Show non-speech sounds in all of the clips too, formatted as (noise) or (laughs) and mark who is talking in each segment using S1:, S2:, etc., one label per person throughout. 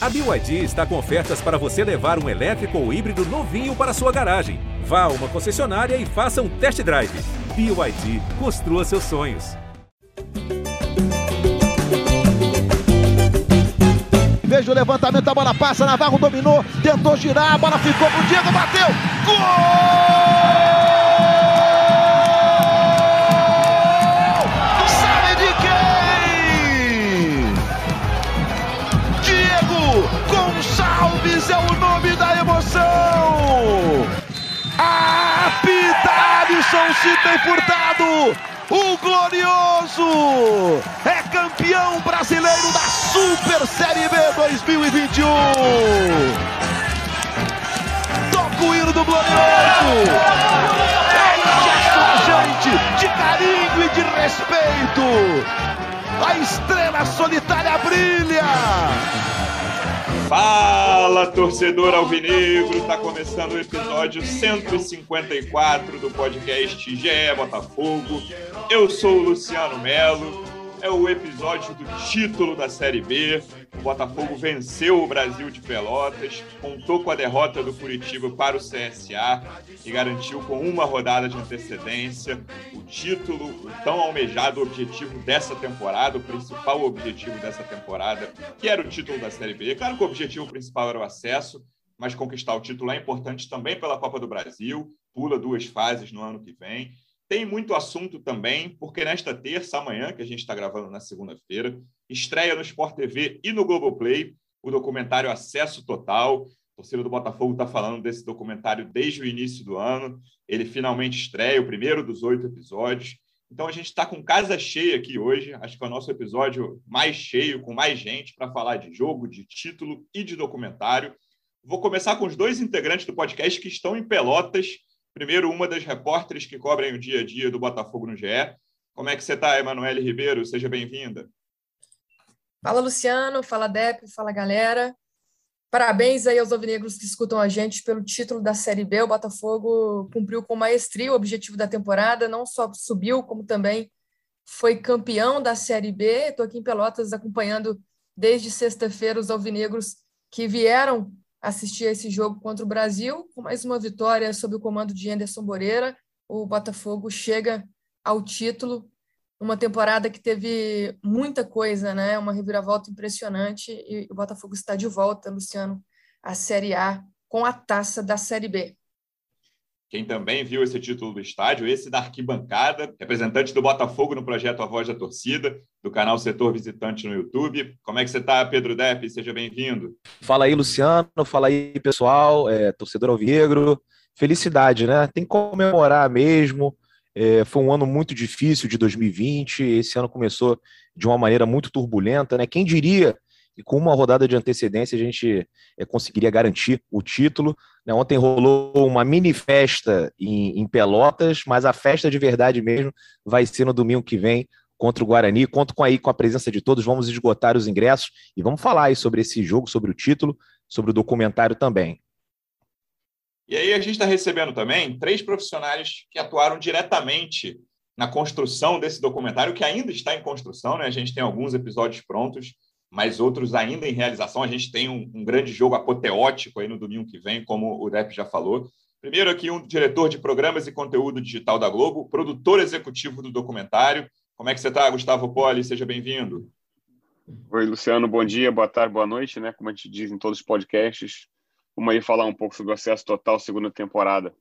S1: A BYD está com ofertas para você levar um elétrico ou híbrido novinho para sua garagem. Vá a uma concessionária e faça um test drive. BYD, construa seus sonhos.
S2: Veja o levantamento, a bola passa, Navarro dominou, tentou girar, a bola ficou pro Diego, bateu! Gol! Gonçalves é o nome da emoção! Apita Alisson Sidney Furtado! O glorioso é campeão brasileiro da Super Série B 2021. Toca o hino do glorioso. É de carinho e de respeito. A estrela solitária brilha.
S3: Fala, torcedor alvinegro! Tá começando o episódio 154 do podcast GE Botafogo. Eu sou o Luciano Melo. É o episódio do título da Série B. O Botafogo venceu o Brasil de Pelotas, contou com a derrota do Curitiba para o CSA e garantiu com uma rodada de antecedência o título, o tão almejado objetivo dessa temporada, o principal objetivo dessa temporada, que era o título da Série B. Claro que o objetivo principal era o acesso, mas conquistar o título é importante também pela Copa do Brasil, pula duas fases no ano que vem. Tem muito assunto também, porque nesta terça, amanhã, que a gente está gravando na segunda-feira, estreia no Sport TV e no Globoplay o documentário Acesso Total. A torcida do Botafogo está falando desse documentário desde o início do ano. Ele finalmente estreia, o primeiro dos oito episódios. Então a gente está com casa cheia aqui hoje. Acho que é o nosso episódio mais cheio, com mais gente para falar de jogo, de título e de documentário. Vou começar com os dois integrantes do podcast que estão em Pelotas Primeiro, uma das repórteres que cobrem o dia a dia do Botafogo no GE. Como é que você está, Emanuele Ribeiro? Seja bem-vinda.
S4: Fala, Luciano. Fala, Dep. Fala, galera. Parabéns aí aos alvinegros que escutam a gente pelo título da Série B. O Botafogo cumpriu com maestria o objetivo da temporada, não só subiu, como também foi campeão da Série B. Estou aqui em Pelotas acompanhando desde sexta-feira os alvinegros que vieram assistir a esse jogo contra o Brasil, com mais uma vitória sob o comando de Anderson Moreira. O Botafogo chega ao título, uma temporada que teve muita coisa, né? Uma reviravolta impressionante e o Botafogo está de volta, Luciano, à Série A com a taça da Série B.
S3: Quem também viu esse título do estádio, esse da arquibancada, representante do Botafogo no projeto A Voz da Torcida, do canal Setor Visitante no YouTube. Como é que você está, Pedro Depp? Seja bem-vindo.
S5: Fala aí, Luciano. Fala aí, pessoal. É, torcedor alvinegro. Felicidade, né? Tem que comemorar mesmo. É, foi um ano muito difícil de 2020. Esse ano começou de uma maneira muito turbulenta, né? Quem diria e com uma rodada de antecedência a gente é, conseguiria garantir o título. Né? Ontem rolou uma mini festa em, em, Pelotas, mas a festa de verdade mesmo vai ser no domingo que vem contra o Guarani. Conto com aí com a presença de todos, vamos esgotar os ingressos e vamos falar aí sobre esse jogo, sobre o título, sobre o documentário também.
S3: E aí a gente está recebendo também três profissionais que atuaram diretamente na construção desse documentário, que ainda está em construção, né? A gente tem alguns episódios prontos mas outros ainda em realização. A gente tem um, um, grande jogo apoteótico aí no domingo que vem, como o Rep já falou. Primeiro aqui um diretor de programas e conteúdo digital da Globo, produtor executivo do documentário. Como é que você está, Gustavo Poli? Seja bem-vindo.
S6: Oi, Luciano. Bom dia, boa tarde, boa noite, né? Como a gente diz em todos os podcasts. Vamos aí falar um pouco sobre o acesso total segunda temporada.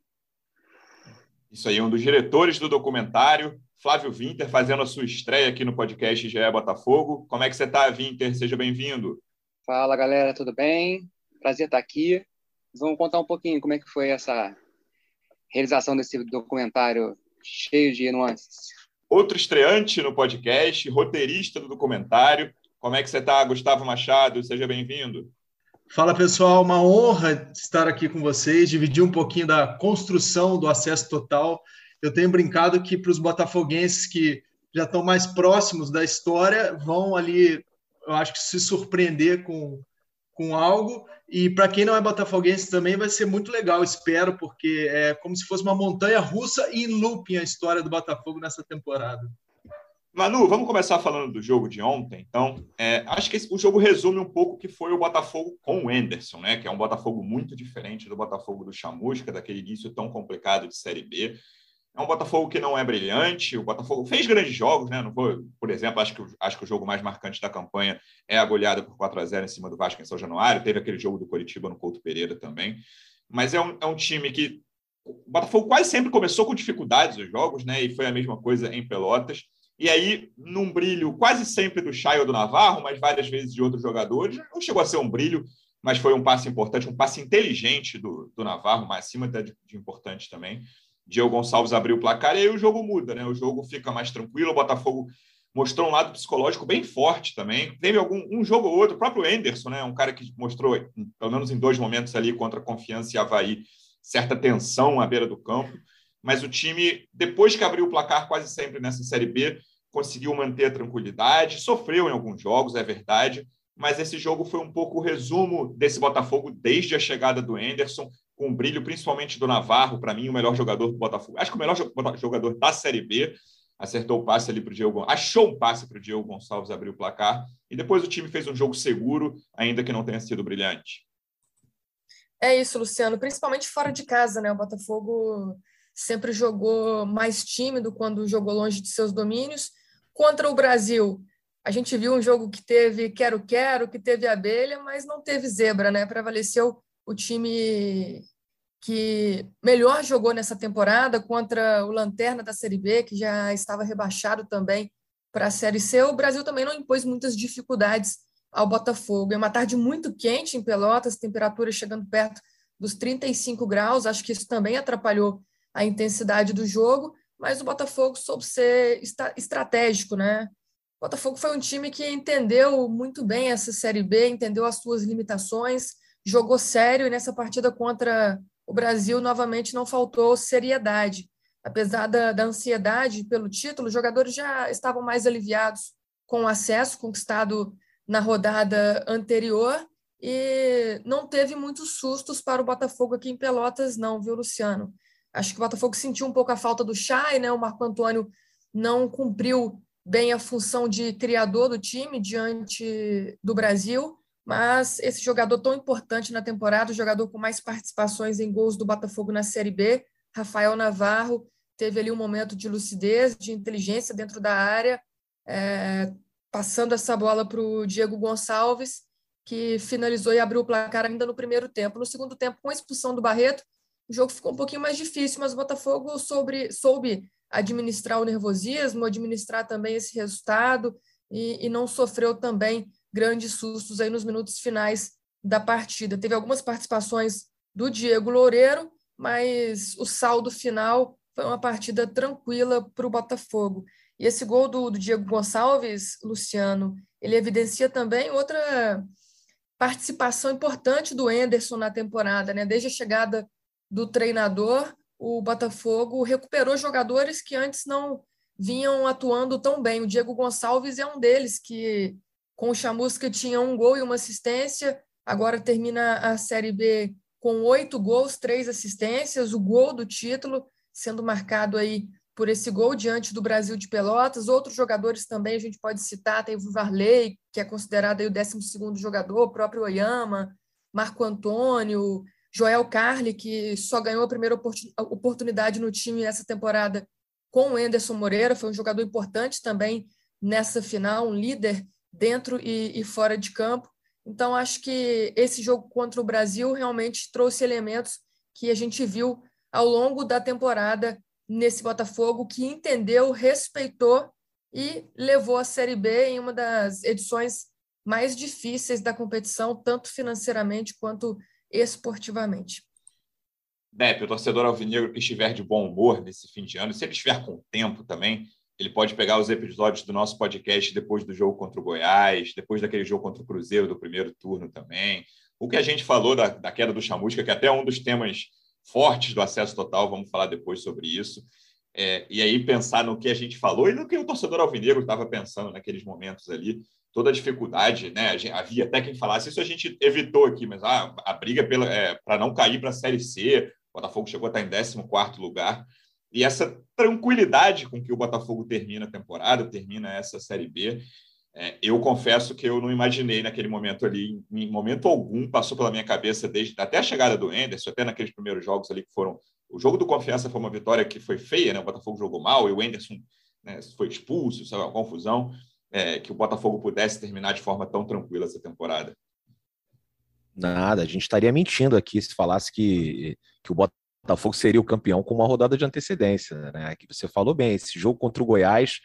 S3: Isso aí, um dos diretores do documentário, Flávio Winter, fazendo a sua estreia aqui no podcast GE Botafogo. Como é que você está, Winter? Seja bem-vindo.
S7: Fala, galera, tudo bem? Prazer estar aqui. Vamos contar um pouquinho como é que foi essa realização desse documentário cheio de nuances.
S3: Outro estreante no podcast, roteirista do documentário. Como é que você está, Gustavo Machado? Seja bem-vindo.
S8: Fala pessoal, uma honra estar aqui com vocês, dividir um pouquinho da construção do acesso total. Eu tenho brincado que para os botafoguenses que já estão mais próximos da história vão ali, eu acho que se surpreender com, com algo. E para quem não é botafoguense também vai ser muito legal, espero, porque é como se fosse uma montanha russa e em looping a história do Botafogo nessa temporada.
S3: Manu, vamos começar falando do jogo de ontem. Então, é, acho que esse, o jogo resume um pouco o que foi o Botafogo com o Enderson, né? Que é um Botafogo muito diferente do Botafogo do Chamusca, daquele início tão complicado de Série B. É um Botafogo que não é brilhante. O Botafogo fez grandes jogos, né? Não foi, por exemplo, acho que, acho que o jogo mais marcante da campanha é a goleada por 4 a 0 em cima do Vasco em São Januário. Teve aquele jogo do Coritiba no Couto Pereira também. Mas é um, é um time que. O Botafogo quase sempre começou com dificuldades os jogos, né? E foi a mesma coisa em Pelotas e aí, num brilho quase sempre do Chay ou do Navarro, mas várias vezes de outros jogadores, não chegou a ser um brilho, mas foi um passe importante, um passe inteligente do, do Navarro, mas acima de, de importante também. Diego Gonçalves abriu o placar e aí o jogo muda, né? O jogo fica mais tranquilo, o Botafogo mostrou um lado psicológico bem forte também. Teve algum um jogo ou outro, o próprio Enderson, né? Um cara que mostrou, pelo menos em dois momentos ali, contra Confiança e Havaí, certa tensão à beira do campo mas o time, depois que abriu o placar quase sempre nessa Série B, conseguiu manter a tranquilidade, sofreu em alguns jogos, é verdade, mas esse jogo foi um pouco o resumo desse Botafogo desde a chegada do Enderson, com brilho principalmente do Navarro, para mim, o melhor jogador do Botafogo. Acho que o melhor jogador da Série B. Acertou o passe ali para o Diego, achou um passe para o Diego Gonçalves abrir o placar. E depois o time fez um jogo seguro, ainda que não tenha sido brilhante.
S4: É isso, Luciano, principalmente fora de casa, né? O Botafogo sempre jogou mais tímido quando jogou longe de seus domínios. Contra o Brasil, a gente viu um jogo que teve quero-quero, que teve abelha, mas não teve zebra, né? Prevaleceu o time que melhor jogou nessa temporada contra o Lanterna da Série B, que já estava rebaixado também para a Série C. O Brasil também não impôs muitas dificuldades ao Botafogo. É uma tarde muito quente em Pelotas, temperatura chegando perto dos 35 graus. Acho que isso também atrapalhou a intensidade do jogo, mas o Botafogo soube ser estratégico, né? O Botafogo foi um time que entendeu muito bem essa Série B, entendeu as suas limitações, jogou sério e nessa partida contra o Brasil novamente não faltou seriedade. Apesar da, da ansiedade pelo título, os jogadores já estavam mais aliviados com o acesso conquistado na rodada anterior e não teve muitos sustos para o Botafogo aqui em Pelotas, não, viu, Luciano? Acho que o Botafogo sentiu um pouco a falta do Chay, né? O Marco Antônio não cumpriu bem a função de criador do time diante do Brasil, mas esse jogador tão importante na temporada, o jogador com mais participações em gols do Botafogo na Série B, Rafael Navarro, teve ali um momento de lucidez, de inteligência dentro da área, é, passando essa bola para o Diego Gonçalves, que finalizou e abriu o placar ainda no primeiro tempo. No segundo tempo, com a expulsão do Barreto, o jogo ficou um pouquinho mais difícil, mas o Botafogo sobre, soube administrar o nervosismo, administrar também esse resultado e, e, não sofreu também grandes sustos aí nos minutos finais da partida. Teve algumas participações do Diego Loureiro, mas o saldo final foi uma partida tranquila para o Botafogo. E esse gol do, do Diego Gonçalves, Luciano, ele evidencia também outra participação importante do Enderson na temporada, né? Desde a chegada do treinador, o Botafogo recuperou jogadores que antes não vinham atuando tão bem. O Diego Gonçalves é um deles, que com o Chamusca tinha um gol e uma assistência, agora termina a Série B com oito gols, três assistências, o gol do título sendo marcado aí por esse gol diante do Brasil de Pelotas. Outros jogadores também a gente pode citar, tem o Varley, que é considerado aí o 12 jogador, o próprio Oyama, Marco Antônio, Joel Carli, que só ganhou a primeira oportunidade no time essa temporada com o Enderson Moreira, foi um jogador importante também nessa final, um líder dentro e, e fora de campo. Então, acho que esse jogo contra o Brasil realmente trouxe elementos que a gente viu ao longo da temporada nesse Botafogo, que entendeu, respeitou e levou a Série B em uma das edições mais difíceis da competição, tanto financeiramente quanto esportivamente.
S3: Depp, o torcedor alvinegro que estiver de bom humor nesse fim de ano, se ele estiver com tempo também, ele pode pegar os episódios do nosso podcast depois do jogo contra o Goiás, depois daquele jogo contra o Cruzeiro do primeiro turno também. O que a gente falou da, da queda do Chamusca, que é até um dos temas fortes do acesso total, vamos falar depois sobre isso. É, e aí pensar no que a gente falou e no que o torcedor alvinegro estava pensando naqueles momentos ali toda a dificuldade, né? Havia até quem falasse isso a gente evitou aqui, mas ah, a briga é, para não cair para a Série C, o Botafogo chegou a estar em 14 lugar. E essa tranquilidade com que o Botafogo termina a temporada, termina essa Série B, é, eu confesso que eu não imaginei naquele momento ali, em momento algum, passou pela minha cabeça desde até a chegada do Enderson, até naqueles primeiros jogos ali que foram. O jogo do Confiança foi uma vitória que foi feia, né? O Botafogo jogou mal e o Enderson né, foi expulso, sabe, uma confusão, é, que o Botafogo pudesse terminar de forma tão tranquila essa temporada.
S5: Nada, a gente estaria mentindo aqui se falasse que, que o Botafogo seria o campeão com uma rodada de antecedência, né? Que você falou bem, esse jogo contra o Goiás,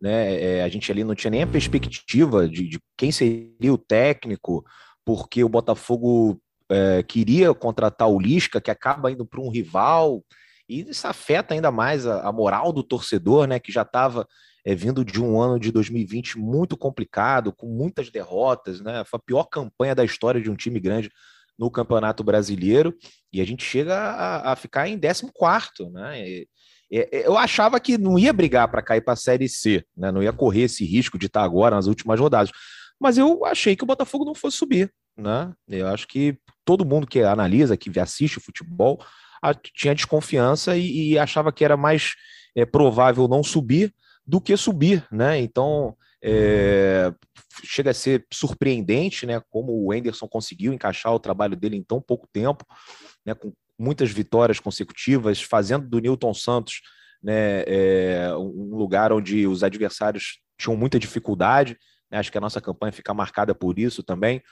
S5: né? É, a gente ali não tinha nem a perspectiva de, de quem seria o técnico, porque o Botafogo é, queria contratar o Lisca, que acaba indo para um rival, e isso afeta ainda mais a, a moral do torcedor, né? Que já estava é, vindo de um ano de 2020 muito complicado, com muitas derrotas, né? Foi a pior campanha da história de um time grande no Campeonato Brasileiro, e a gente chega a, a ficar em 14, né? E, eu achava que não ia brigar para cair para a Série C, né? não ia correr esse risco de estar agora nas últimas rodadas. Mas eu achei que o Botafogo não fosse subir. Né? Eu acho que todo mundo que analisa, que assiste futebol, tinha desconfiança e, e achava que era mais é, provável não subir do que subir, né? Então é, chega a ser surpreendente, né? Como o Enderson conseguiu encaixar o trabalho dele em tão pouco tempo, né? Com muitas vitórias consecutivas, fazendo do Newton Santos né, é, um lugar onde os adversários tinham muita dificuldade. Né? Acho que a nossa campanha fica marcada por isso também.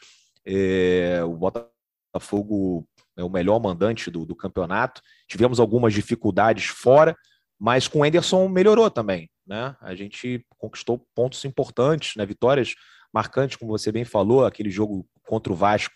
S5: É, o Botafogo é o melhor mandante do, do campeonato. Tivemos algumas dificuldades fora, mas com o Enderson melhorou também né? A gente conquistou pontos importantes, né? Vitórias marcantes, como você bem falou, aquele jogo contra o Vasco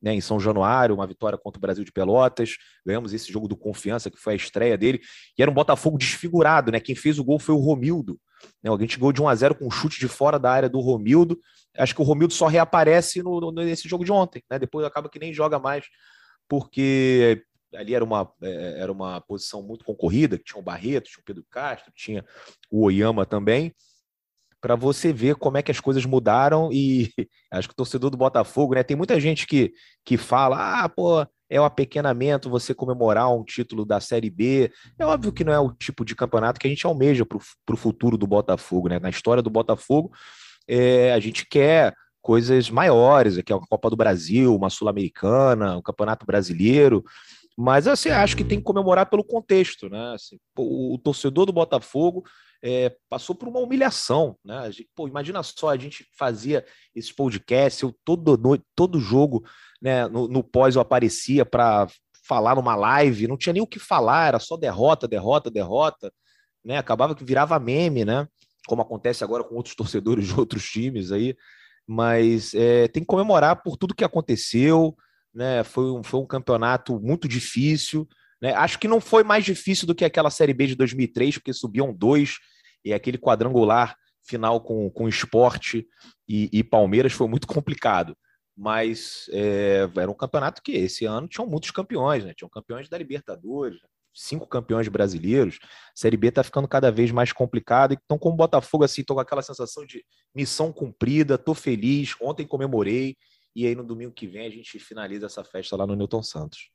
S5: né, em São Januário, uma vitória contra o Brasil de Pelotas, ganhamos esse jogo do Confiança, que foi a estreia dele, e era um Botafogo desfigurado, né? Quem fez o gol foi o Romildo. Né, alguém chegou de 1 a 0 com um chute de fora da área do Romildo. Acho que o Romildo só reaparece no, no, nesse jogo de ontem, né? Depois acaba que nem joga mais, porque ali era uma, é, era uma posição muito concorrida, que tinha o Barreto, tinha o Pedro Castro, tinha o Oyama também, para você ver como é que as coisas mudaram e (laughs) acho que o torcedor do Botafogo, né, tem muita gente que, que fala, ah, pô, é um apequenamento você comemorar um título da Série B. É óbvio que não é o tipo de campeonato que a gente almeja para o futuro do Botafogo, né? Na história do Botafogo, é, a gente quer coisas maiores, aqui é a Copa do Brasil, uma Sul-Americana, o um Campeonato Brasileiro. Mas assim, acho que tem que comemorar pelo contexto, né? Assim, o, o, torcedor do Botafogo é, passou por uma humilhação, né? Gente, pô, imagina só, a gente fazia esse podcast, eu todo, todo jogo, né, no, no pós eu aparecia para falar numa live, não tinha nem o que falar, era só derrota, derrota, derrota, né? Acabava que virava meme, né? Como acontece agora com outros (laughs) torcedores de outros times aí. Mas é, tem que comemorar por tudo que aconteceu, né? Foi um, foi um campeonato muito difícil. Né? Acho que não foi mais difícil do que aquela Série B de 2003, porque subiam dois, e aquele quadrangular final com, com esporte e, e Palmeiras foi muito (laughs) complicado. Mas é, era um campeonato que esse ano tinham muitos campeões, né? Tinham campeões da Libertadores, cinco campeões brasileiros. Série B está ficando cada vez mais complicada. Então, como Botafogo, assim, tô com aquela sensação de missão cumprida, tô feliz. Ontem comemorei e aí no domingo que vem a gente finaliza essa festa lá no Newton Santos.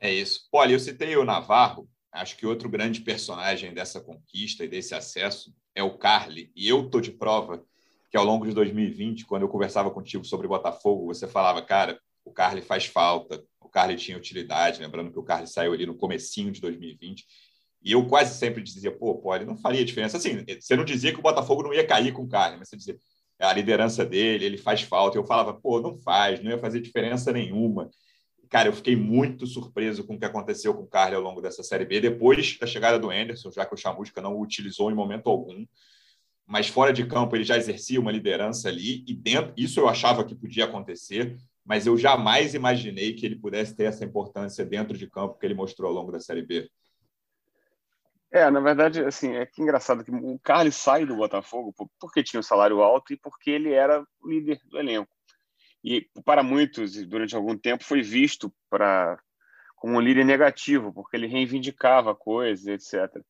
S3: É isso. Olha, eu citei o Navarro, acho que outro grande personagem dessa conquista e desse acesso é o Carly. E eu tô de prova que ao longo de 2020, quando eu conversava contigo sobre Botafogo, você falava, cara, o Carly faz falta, o Carly tinha utilidade, lembrando que o Carly saiu ali no comecinho de 2020. E eu quase sempre dizia, pô, pô, ele não faria diferença. Assim, você não dizia que o Botafogo não ia cair com o Carly, mas você dizia, a liderança dele, ele faz falta. Eu falava, pô, não faz, não ia fazer diferença nenhuma. Cara, eu fiquei muito surpreso com o que aconteceu com o Carly ao longo dessa Série B, depois da chegada do Anderson, já que o Chamusca não o utilizou em momento algum. Mas fora de campo ele já exercia uma liderança ali, e dentro isso eu achava que podia acontecer, mas eu jamais imaginei que ele pudesse ter essa importância dentro de campo que ele mostrou ao longo da Série B.
S6: É, na verdade, assim, é que engraçado que o Carlos sai do Botafogo porque tinha um salário alto e porque ele era o líder do elenco. E para muitos, durante algum tempo, foi visto para como um líder negativo, porque ele reivindicava coisas, etc.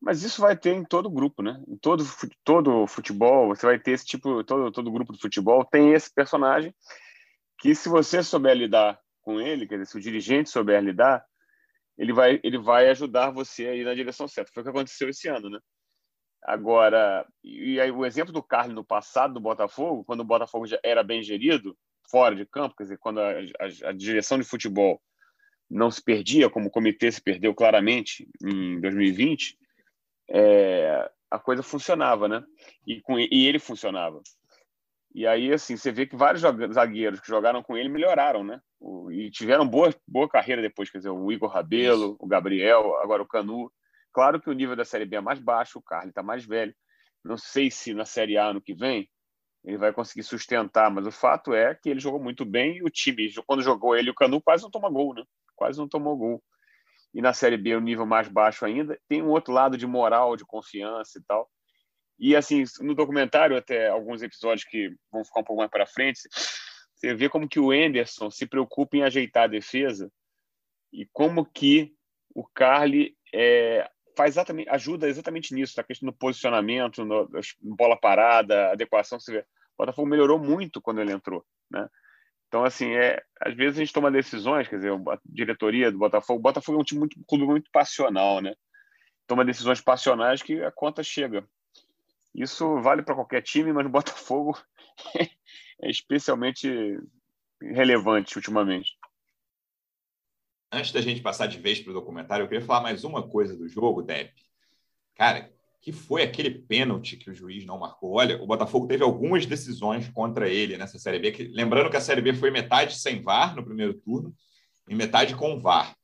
S6: Mas isso vai ter em todo grupo, né? Em todo todo futebol, você vai ter esse tipo, todo todo grupo de futebol tem esse personagem que se você souber lidar com ele, quer dizer, se o dirigente souber lidar, ele vai, ele vai ajudar você aí na direção certa. Foi o que aconteceu esse ano, né? Agora, e aí o exemplo do Carlos no passado do Botafogo, quando o Botafogo já era bem gerido, fora de campo, quer dizer, quando a, a, a direção de futebol não se perdia, como o comitê se perdeu claramente em 2020, é, a coisa funcionava, né? E, com, e ele funcionava. E aí, assim, você vê que vários zagueiros que jogaram com ele melhoraram, né? O, e tiveram boa, boa carreira depois, quer dizer, o Igor Rabelo, Isso. o Gabriel, agora o Canu. Claro que o nível da Série B é mais baixo, o Carlos está mais velho. Não sei se na Série A ano que vem ele vai conseguir sustentar, mas o fato é que ele jogou muito bem e o time, quando jogou ele o Canu, quase não tomou gol, né? Quase não tomou gol. E na Série B, o nível mais baixo ainda, tem um outro lado de moral, de confiança e tal. E assim, no documentário, até alguns episódios que vão ficar um pouco mais para frente, você vê como que o Anderson se preocupa em ajeitar a defesa e como que o Carly é, faz exatamente, ajuda exatamente nisso, na questão do posicionamento, no, bola parada, adequação. Você vê, o Botafogo melhorou muito quando ele entrou, né? Então, assim, é, às vezes a gente toma decisões, quer dizer, a diretoria do Botafogo, o Botafogo é um time muito, um clube muito passional, né? Toma decisões passionais que a conta chega. Isso vale para qualquer time, mas no (laughs) Botafogo é especialmente relevante ultimamente.
S3: Antes da gente passar de vez para o documentário, eu queria falar mais uma coisa do jogo, Depp. Cara, que foi aquele pênalti que o juiz não marcou. Olha, o Botafogo teve algumas decisões contra ele nessa Série B. Que, lembrando que a Série B foi metade sem VAR no primeiro turno e metade com VAR.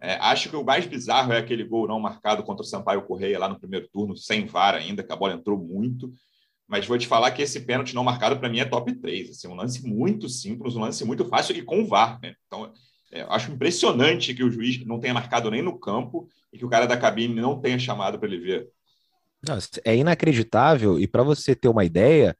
S3: É, acho que o mais bizarro é aquele gol não marcado contra o Sampaio Correia lá no primeiro turno, sem VAR ainda, que a bola entrou muito. Mas vou te falar que esse pênalti não marcado para mim é top 3. Assim, um lance muito simples, um lance muito fácil e com VAR. Né? Então, é, acho impressionante que o juiz não tenha marcado nem no campo e que o cara da cabine não tenha chamado para ele ver.
S5: é inacreditável. E para você ter uma ideia,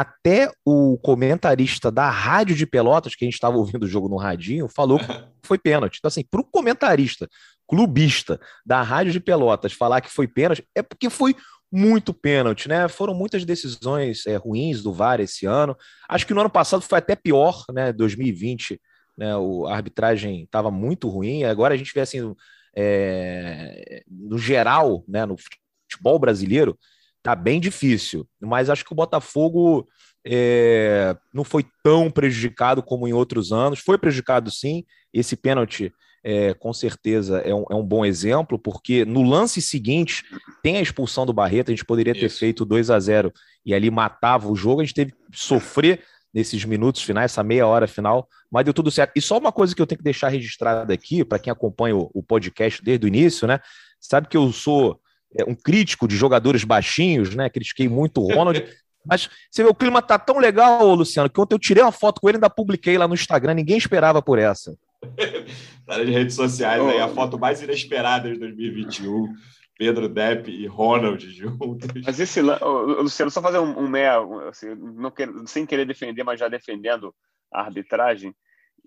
S5: até o comentarista da Rádio de Pelotas, que a gente estava ouvindo o jogo no radinho, falou que (laughs) foi pênalti. Então, assim, para o comentarista, clubista da Rádio de Pelotas falar que foi pênalti, é porque foi muito pênalti, né? Foram muitas decisões é, ruins do VAR esse ano. Acho que no ano passado foi até pior, né? 2020, né? O, a arbitragem estava muito ruim. Agora a gente vê assim, é, no geral, né? No futebol brasileiro, tá bem difícil, mas acho que o Botafogo é, não foi tão prejudicado como em outros anos. Foi prejudicado sim. Esse pênalti, é, com certeza, é um, é um, bom exemplo, porque no lance seguinte tem a expulsão do Barreto. A gente poderia Isso. ter feito 2 a 0 e ali matava o jogo. A gente teve que sofrer nesses minutos finais, essa meia hora final, mas deu tudo certo. E só uma coisa que eu tenho que deixar registrada aqui, para quem acompanha o, o podcast desde o início, né? Sabe que eu sou um crítico de jogadores baixinhos, né? Critiquei muito o Ronald. (laughs) Mas você vê, o clima tá tão legal, Luciano, que ontem eu tirei uma foto com ele e ainda publiquei lá no Instagram. Ninguém esperava por essa. (laughs)
S3: Tá nas redes sociais aí, a foto mais inesperada de 2021. Pedro Depp e Ronald juntos.
S6: Mas esse Luciano, só fazer um, um meia, assim, não quer, sem querer defender, mas já defendendo a arbitragem.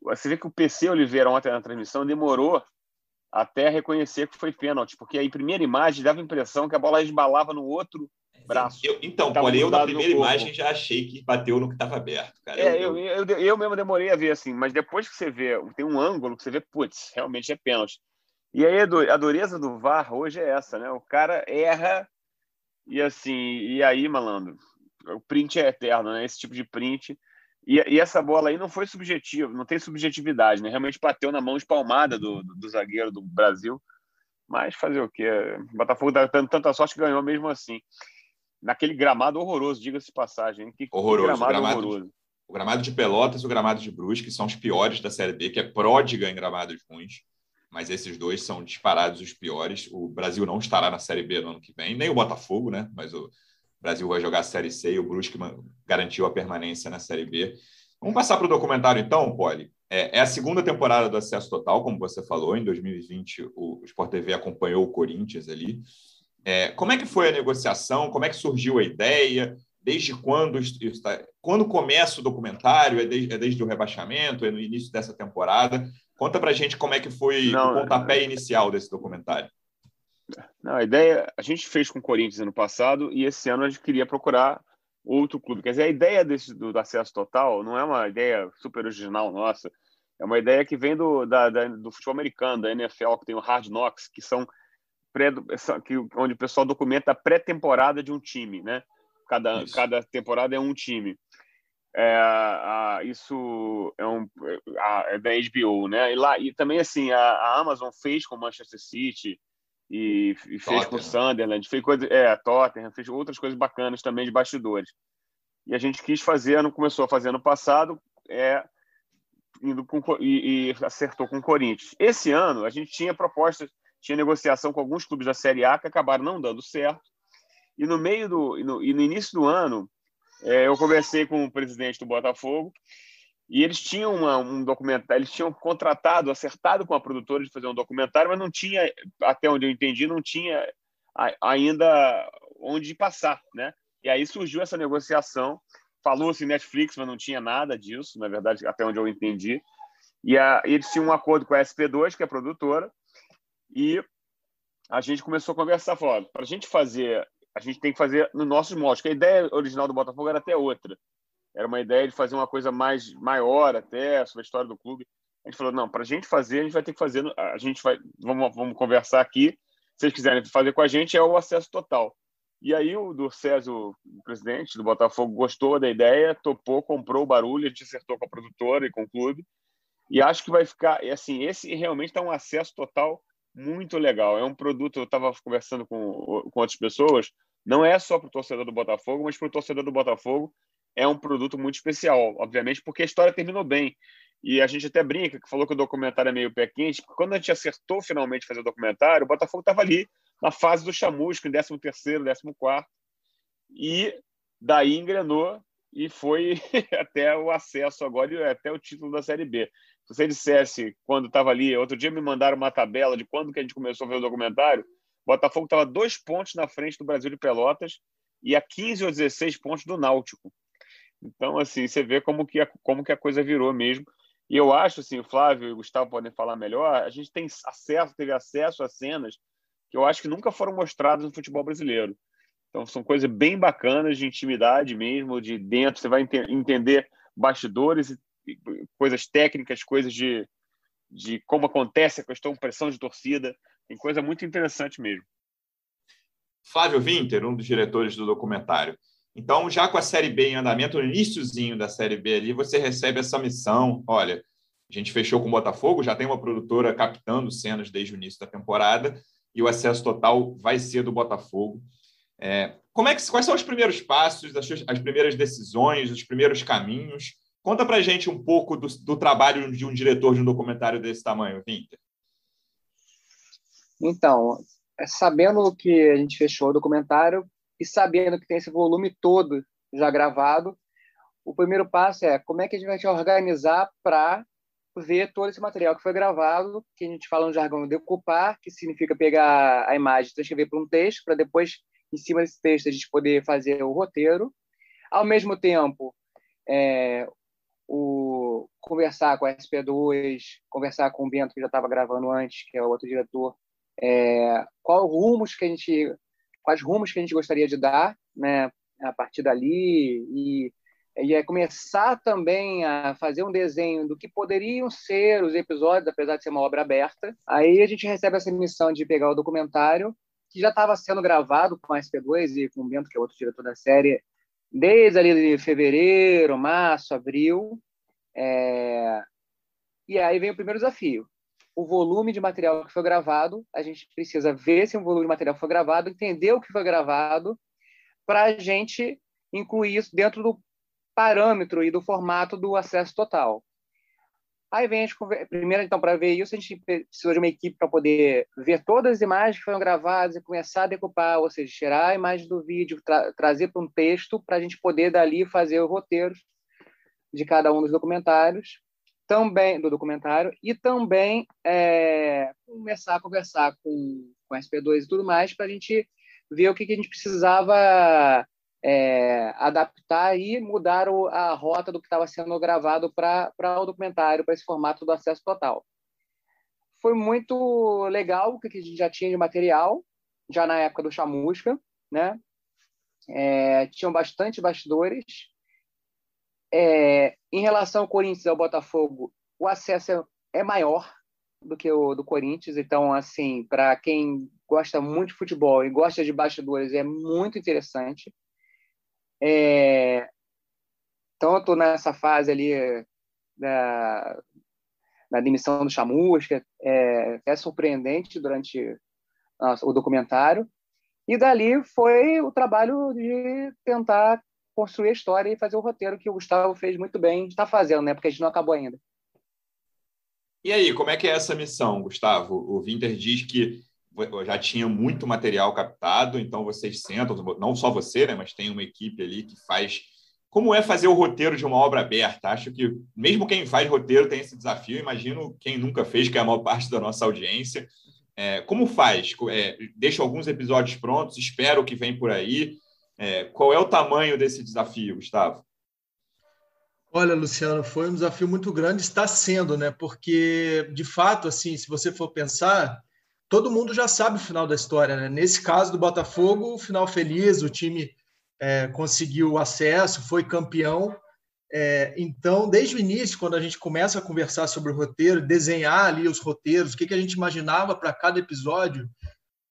S6: Você vê que o PC Oliveira ontem na transmissão demorou até reconhecer que foi pênalti, porque aí, primeira imagem, dava a impressão que a bola esbalava no outro braço.
S3: Eu, então, porém, eu na primeira imagem já achei que bateu no que estava aberto. Cara.
S6: É, eu, eu, eu, eu, mesmo demorei a ver assim, mas depois que você vê, tem um ângulo que você vê, putz, realmente é pênalti. E aí a dureza do VAR hoje é essa, né? O cara erra e assim, e aí, malandro, o print é eterno, né? Esse tipo de print e, e, essa bola aí não foi subjetiva, não tem subjetividade, né? Realmente bateu na mão espalmada do, do, do zagueiro do Brasil. Mas fazer o quê? O Botafogo dá tanta sorte que ganhou mesmo assim. Naquele gramado horroroso, diga-se passagem. Que,
S3: horroroso. Que gramado, gramado horroroso. O gramado de Pelotas e o gramado de Brusque são os piores da Série B, que é pródiga em gramados ruins. Mas esses dois são disparados os piores. O Brasil não estará na Série B no ano que vem, nem o Botafogo, né? Mas o, o Brasil vai jogar a Série C e o Brusque garantiu a permanência na Série B. Vamos passar para o documentário então, Poli. É, é, a segunda temporada do Acesso Total, como você falou. Em 2020, o Sport TV acompanhou o Corinthians ali. É, como é que foi a negociação? Como é que surgiu a ideia? Desde quando, quando começa o documentário? É desde, é desde o rebaixamento? É no início dessa temporada? Conta para gente como é que foi Não, o pontapé inicial desse documentário.
S6: Não, a ideia a gente fez com o Corinthians ano passado e esse ano a gente queria procurar outro clube. Quer dizer, a ideia desse, do, acesso total não é uma ideia super original nossa. É uma ideia que vem do, da, da, do futebol americano, da NFL, que tem o Hard Knocks, que são pré, que, onde o pessoal documenta a pré-temporada de um time, né? Cada, cada temporada é um time. É, a, isso é, um, a, é da HBO, né? E, lá, e também, assim, a, a Amazon fez com o Manchester City e, e fez com o Sunderland, fez coisa, é, Tottenham, fez outras coisas bacanas também de bastidores. E a gente quis fazer, não começou a fazer no passado, é, indo com, e, e acertou com o Corinthians. Esse ano, a gente tinha propostas, tinha negociação com alguns clubes da Série A que acabaram não dando certo. E no meio do e no, e no início do ano, é, eu conversei com o presidente do Botafogo e eles tinham uma, um documentário, eles tinham contratado, acertado com a produtora de fazer um documentário, mas não tinha, até onde eu entendi, não tinha ainda onde passar, né? E aí surgiu essa negociação, falou-se Netflix, mas não tinha nada disso, na verdade, até onde eu entendi. E a, eles tinham um acordo com a SP2, que é a produtora, e a gente começou a conversar, falou, para a gente fazer a gente tem que fazer no nosso molde. Que a ideia original do Botafogo era até outra. Era uma ideia de fazer uma coisa mais maior até sobre a história do clube. A gente falou não, para a gente fazer, a gente vai ter que fazer. A gente vai, vamos, vamos conversar aqui. Se vocês quiserem fazer com a gente, é o acesso total. E aí o do César, o presidente do Botafogo, gostou da ideia, topou, comprou o barulho, acertou com a produtora e com o clube. E acho que vai ficar, assim, esse realmente está um acesso total muito legal. É um produto, eu estava conversando com, com outras pessoas, não é só para o torcedor do Botafogo, mas para o torcedor do Botafogo é um produto muito especial, obviamente, porque a história terminou bem. E a gente até brinca, que falou que o documentário é meio pé quente, porque quando a gente acertou finalmente fazer o documentário, o Botafogo estava ali na fase do chamusco, em 13 terceiro, 14 quarto, e daí engrenou e foi (laughs) até o acesso agora, até o título da Série B. Se você dissesse, quando estava ali, outro dia me mandaram uma tabela de quando que a gente começou a ver o documentário, Botafogo estava dois pontos na frente do Brasil de Pelotas e a 15 ou 16 pontos do Náutico. Então, assim, você vê como que a, como que a coisa virou mesmo. E eu acho, assim, o Flávio e o Gustavo podem falar melhor, a gente tem acesso, teve acesso a cenas que eu acho que nunca foram mostradas no futebol brasileiro. Então, são coisas bem bacanas de intimidade mesmo, de dentro. Você vai ent entender bastidores, coisas técnicas, coisas de, de como acontece a questão pressão de torcida. Tem coisa muito interessante mesmo.
S3: Flávio Winter, um dos diretores do documentário. Então, já com a Série B em andamento, no iníciozinho da Série B ali, você recebe essa missão. Olha, a gente fechou com o Botafogo, já tem uma produtora captando cenas desde o início da temporada, e o acesso total vai ser do Botafogo. É, como é que, quais são os primeiros passos, as, as primeiras decisões, os primeiros caminhos? Conta para gente um pouco do, do, trabalho de um diretor de um documentário desse tamanho, Winter.
S7: Então, é, sabendo que a gente fechou o documentário e sabendo que tem esse volume todo já gravado, o primeiro passo é como é que a gente vai se organizar para ver todo esse material que foi gravado, que a gente fala no jargão decupar, que significa pegar a imagem transcrever para um texto, para depois, em cima desse texto, a gente poder fazer o roteiro. Ao mesmo tempo, é, o conversar com a SP2, conversar com o Bento, que já estava gravando antes, que é o outro diretor, é, qual rumos que a gente, quais rumos que a gente gostaria de dar, né, a partir dali e, e é começar também a fazer um desenho do que poderiam ser os episódios, apesar de ser uma obra aberta. Aí a gente recebe essa missão de pegar o documentário que já estava sendo gravado com a SP2 e com o Bento, que é outro diretor da série, desde ali de fevereiro, março, abril. É... E aí vem o primeiro desafio, o volume de material que foi gravado, a gente precisa ver se o volume de material foi gravado, entender o que foi gravado, para a gente incluir isso dentro do parâmetro e do formato do acesso total. Aí vem a gente, primeiro, então, para ver isso, a gente precisa de uma equipe para poder ver todas as imagens que foram gravadas e começar a decupar, ou seja, tirar a imagem do vídeo, tra trazer para um texto, para a gente poder dali fazer o roteiro de cada um dos documentários também do documentário e também é, começar a conversar com, com a SP2 e tudo mais para a gente ver o que, que a gente precisava é, adaptar e mudar o, a rota do que estava sendo gravado para o documentário, para esse formato do acesso total. Foi muito legal o que a gente já tinha de material, já na época do Chamusca, né? É, tinham bastante bastidores, é, em relação ao Corinthians e ao Botafogo, o acesso é, é maior do que o do Corinthians, então, assim, para quem gosta muito de futebol e gosta de bastidores, é muito interessante. É... Estou nessa fase ali da, da demissão do Chamusca, é, é surpreendente durante o documentário. E dali foi o trabalho de tentar construir a história e fazer o roteiro que o Gustavo fez muito bem, está fazendo, né? Porque a gente não acabou ainda.
S3: E aí, como é que é essa missão, Gustavo? O Winter diz que já tinha muito material captado, então vocês sentam, não só você, né, mas tem uma equipe ali que faz. Como é fazer o roteiro de uma obra aberta? Acho que mesmo quem faz roteiro tem esse desafio. Imagino quem nunca fez, que é a maior parte da nossa audiência. É, como faz? É, deixa alguns episódios prontos, espero que vem por aí. É, qual é o tamanho desse desafio, Gustavo?
S8: Olha, Luciano, foi um desafio muito grande, está sendo, né? Porque, de fato, assim, se você for pensar, todo mundo já sabe o final da história, né? Nesse caso do Botafogo, o final feliz, o time é, conseguiu acesso, foi campeão. É, então, desde o início, quando a gente começa a conversar sobre o roteiro, desenhar ali os roteiros, o que, que a gente imaginava para cada episódio,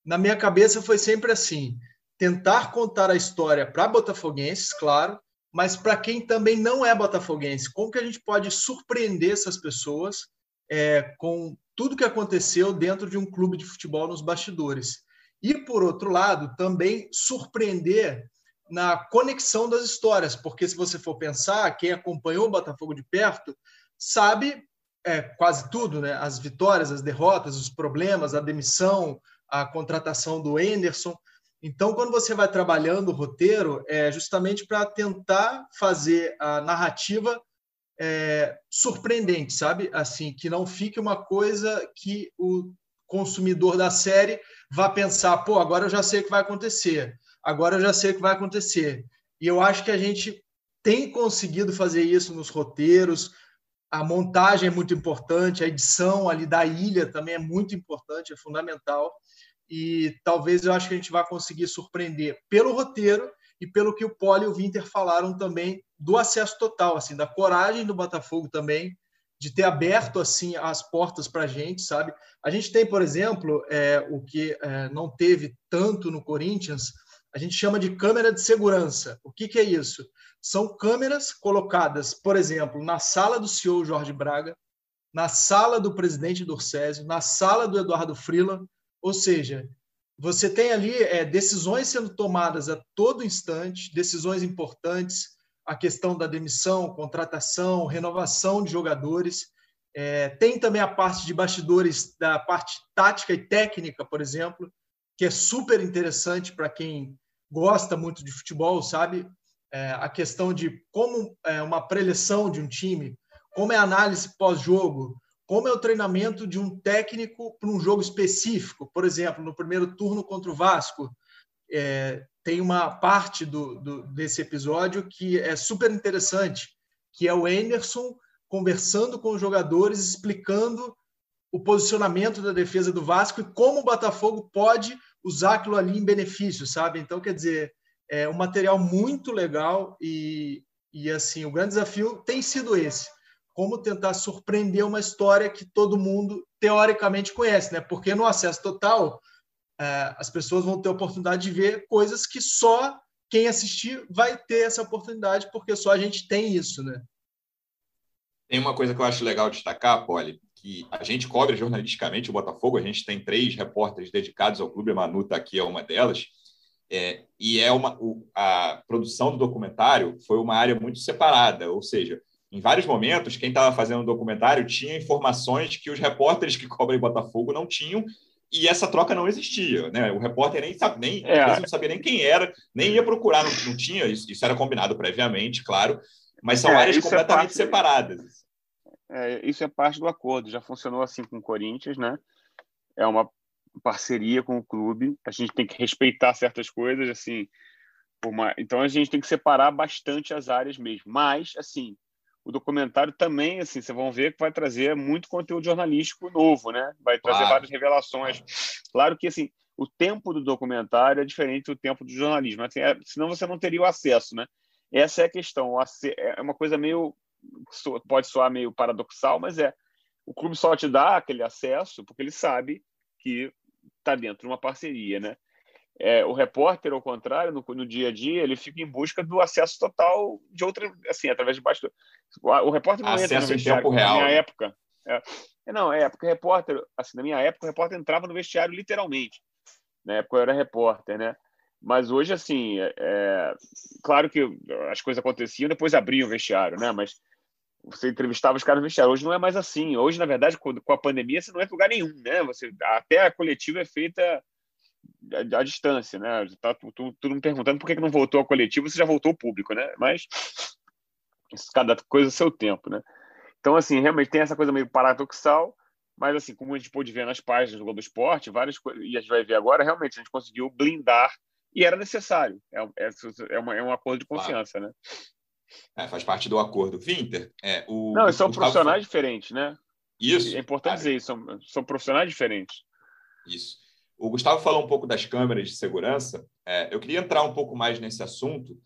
S8: na minha cabeça foi sempre assim: tentar contar a história para botafoguenses, claro, mas para quem também não é botafoguense, como que a gente pode surpreender essas pessoas é, com tudo que aconteceu dentro de um clube de futebol nos bastidores? E, por outro lado, também surpreender na conexão das histórias, porque se você for pensar, quem acompanhou o Botafogo de perto sabe é, quase tudo, né? As vitórias, as derrotas, os problemas, a demissão, a contratação do Anderson. Então, quando você vai trabalhando o roteiro, é justamente para tentar fazer a narrativa é, surpreendente, sabe? Assim, que não fique uma coisa que o consumidor da série vá pensar, pô, agora eu já sei o que vai acontecer, agora eu já sei o que vai acontecer. E eu acho que a gente tem conseguido fazer isso nos roteiros. A montagem é muito importante, a edição ali da ilha também é muito importante, é fundamental e talvez eu acho que a gente vai conseguir surpreender pelo roteiro e pelo que o Poli e o Winter falaram também do acesso total, assim, da coragem do Botafogo também de ter aberto assim as portas para a gente, sabe? A gente tem, por exemplo, é, o que é, não teve tanto no Corinthians, a gente chama de câmera de segurança. O que, que é isso? São câmeras colocadas, por exemplo, na sala do CEO Jorge Braga, na sala do presidente Dorcésio, na sala do Eduardo Freeland, ou seja, você tem ali é, decisões sendo tomadas a todo instante, decisões importantes, a questão da demissão, contratação, renovação de jogadores. É, tem também a parte de bastidores da parte tática e técnica, por exemplo, que é super interessante para quem gosta muito de futebol, sabe? É, a questão de como é uma preleção de um time, como é a análise pós-jogo, como é o treinamento de um técnico para um jogo específico. Por exemplo, no primeiro turno contra o Vasco, é, tem uma parte do, do, desse episódio que é super interessante, que é o Anderson conversando com os jogadores, explicando o posicionamento da defesa do Vasco e como o Botafogo pode usar aquilo ali em benefício, sabe? Então, quer dizer, é um material muito legal e, e assim, o grande desafio tem sido esse como tentar surpreender uma história que todo mundo teoricamente conhece, né? Porque no acesso total é, as pessoas vão ter a oportunidade de ver coisas que só quem assistir vai ter essa oportunidade, porque só a gente tem isso, né?
S3: Tem uma coisa que eu acho legal destacar, Poli, que a gente cobre jornalisticamente o Botafogo, a gente tem três repórteres dedicados ao clube, a Manu está aqui, é uma delas, é, e é uma, o, a produção do documentário foi uma área muito separada, ou seja, em vários momentos, quem estava fazendo o documentário tinha informações que os repórteres que cobrem Botafogo não tinham, e essa troca não existia. Né? O repórter nem, sabe, nem é. não sabia nem quem era, nem ia procurar, não, não tinha, isso, isso, era combinado previamente, claro, mas são é, áreas é completamente é parte, separadas.
S6: isso é parte do acordo, já funcionou assim com o Corinthians, né? É uma parceria com o clube, a gente tem que respeitar certas coisas, assim, uma... então a gente tem que separar bastante as áreas mesmo, mas, assim, o documentário também, assim, vocês vão ver que vai trazer muito conteúdo jornalístico novo, né? Vai trazer claro. várias revelações. Claro que, assim, o tempo do documentário é diferente do tempo do jornalismo, assim, é, senão você não teria o acesso, né? Essa é a questão. É uma coisa meio pode soar meio paradoxal, mas é o clube só te dá aquele acesso porque ele sabe que está dentro de uma parceria, né? É, o repórter, ao contrário, no, no, dia a dia, ele fica em busca do acesso total de outra, assim, através de baixo. O, o repórter não
S3: acesso
S6: entra no
S3: vestiário. Tempo real,
S6: na minha
S3: né?
S6: época. É, não, é porque repórter, assim, na minha época, o repórter entrava no vestiário literalmente. Na época eu era repórter, né? Mas hoje, assim, é, é claro que as coisas aconteciam, depois abriam o vestiário, né? Mas você entrevistava os caras no vestiário. Hoje não é mais assim. Hoje, na verdade, com a pandemia, você não é lugar nenhum, né? Você, até a coletiva é feita à, distância, né? Tá tudo, tudo me perguntando por que não voltou a coletiva, você já voltou ao público, né? Mas cada coisa seu tempo, né? Então, assim, realmente tem essa coisa meio paradoxal, mas, assim, como a gente pôde ver nas páginas do Globo Esporte, várias coisas, e a gente vai ver agora, realmente, a gente conseguiu blindar, e era necessário. É, é, é, uma, é um acordo de confiança, claro. né?
S3: É, faz parte do acordo. Winter, é, o.
S6: Não, são profissionais diferentes, né?
S3: Isso.
S6: É importante cara. dizer isso, são, são profissionais diferentes.
S3: Isso. O Gustavo falou um pouco das câmeras de segurança. É, eu queria entrar um pouco mais nesse assunto.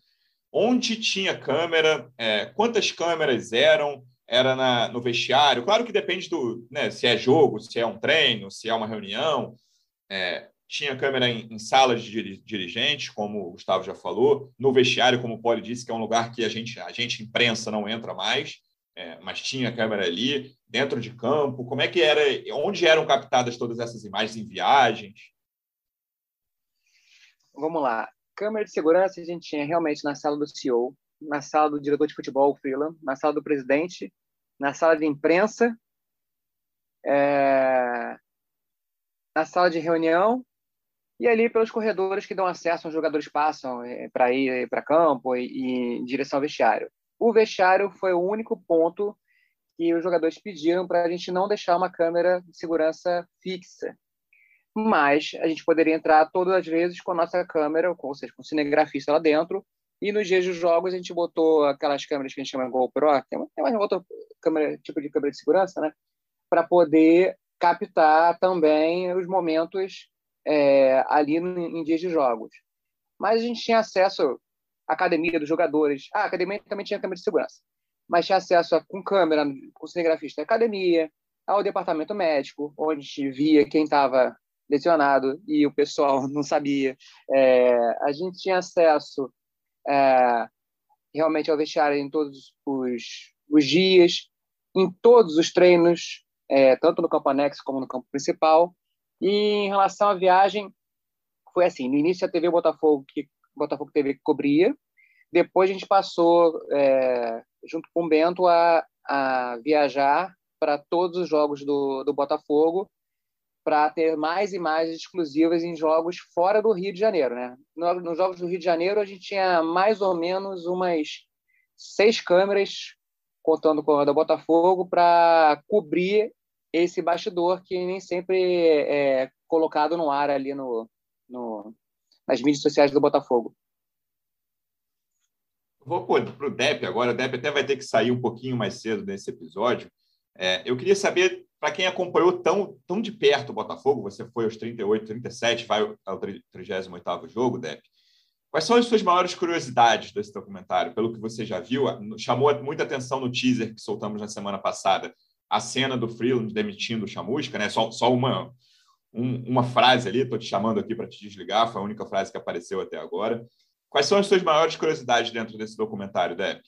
S3: Onde tinha câmera? É, quantas câmeras eram? Era na, no vestiário? Claro que depende do né, se é jogo, se é um treino, se é uma reunião. É, tinha câmera em, em salas de dirigentes, como o Gustavo já falou, no vestiário, como o Poli disse, que é um lugar que a gente, a gente imprensa, não entra mais, é, mas tinha câmera ali, dentro de campo. Como é que era, onde eram captadas todas essas imagens em viagens?
S7: Vamos lá. Câmera de segurança a gente tinha realmente na sala do CEO, na sala do diretor de futebol, Freeland, na sala do presidente, na sala de imprensa, é... na sala de reunião e ali pelos corredores que dão acesso aos jogadores passam é, para ir para campo e, e em direção ao vestiário. O vestiário foi o único ponto que os jogadores pediram para a gente não deixar uma câmera de segurança fixa. Mas a gente poderia entrar todas as vezes com a nossa câmera, ou seja, com o cinegrafista lá dentro. E nos dias dos jogos a gente botou aquelas câmeras que a gente chama GoPro, que é uma outra câmera, tipo de câmera de segurança, né? Para poder captar também os momentos é, ali em dias de jogos. Mas a gente tinha acesso academia dos jogadores. Ah, a academia também tinha câmera de segurança. Mas tinha acesso a, com câmera, com cinegrafista da academia, ao departamento médico, onde a gente via quem estava lesionado e o pessoal (laughs) não sabia. É, a gente tinha acesso é, realmente ao vestiário em todos os, os dias, em todos os treinos, é, tanto no campo anexo como no campo principal. E em relação à viagem, foi assim: no início a TV Botafogo, que Botafogo TV cobria, depois a gente passou, é, junto com o Bento, a, a viajar para todos os jogos do, do Botafogo, para ter mais imagens exclusivas em jogos fora do Rio de Janeiro. Né? Nos jogos do Rio de Janeiro, a gente tinha mais ou menos umas seis câmeras, contando com a do Botafogo, para cobrir esse bastidor que nem sempre é colocado no ar ali no, no nas mídias sociais do Botafogo.
S3: Vou para o Depp agora. O Depp até vai ter que sair um pouquinho mais cedo nesse episódio. É, eu queria saber, para quem acompanhou tão, tão de perto o Botafogo, você foi aos 38, 37, vai ao 38 jogo, Depp. Quais são as suas maiores curiosidades desse documentário? Pelo que você já viu, chamou muita atenção no teaser que soltamos na semana passada a cena do Freeland demitindo o Chamusca, né? Só, só uma, um, uma frase ali, estou te chamando aqui para te desligar, foi a única frase que apareceu até agora. Quais são as suas maiores curiosidades dentro desse documentário, Depp?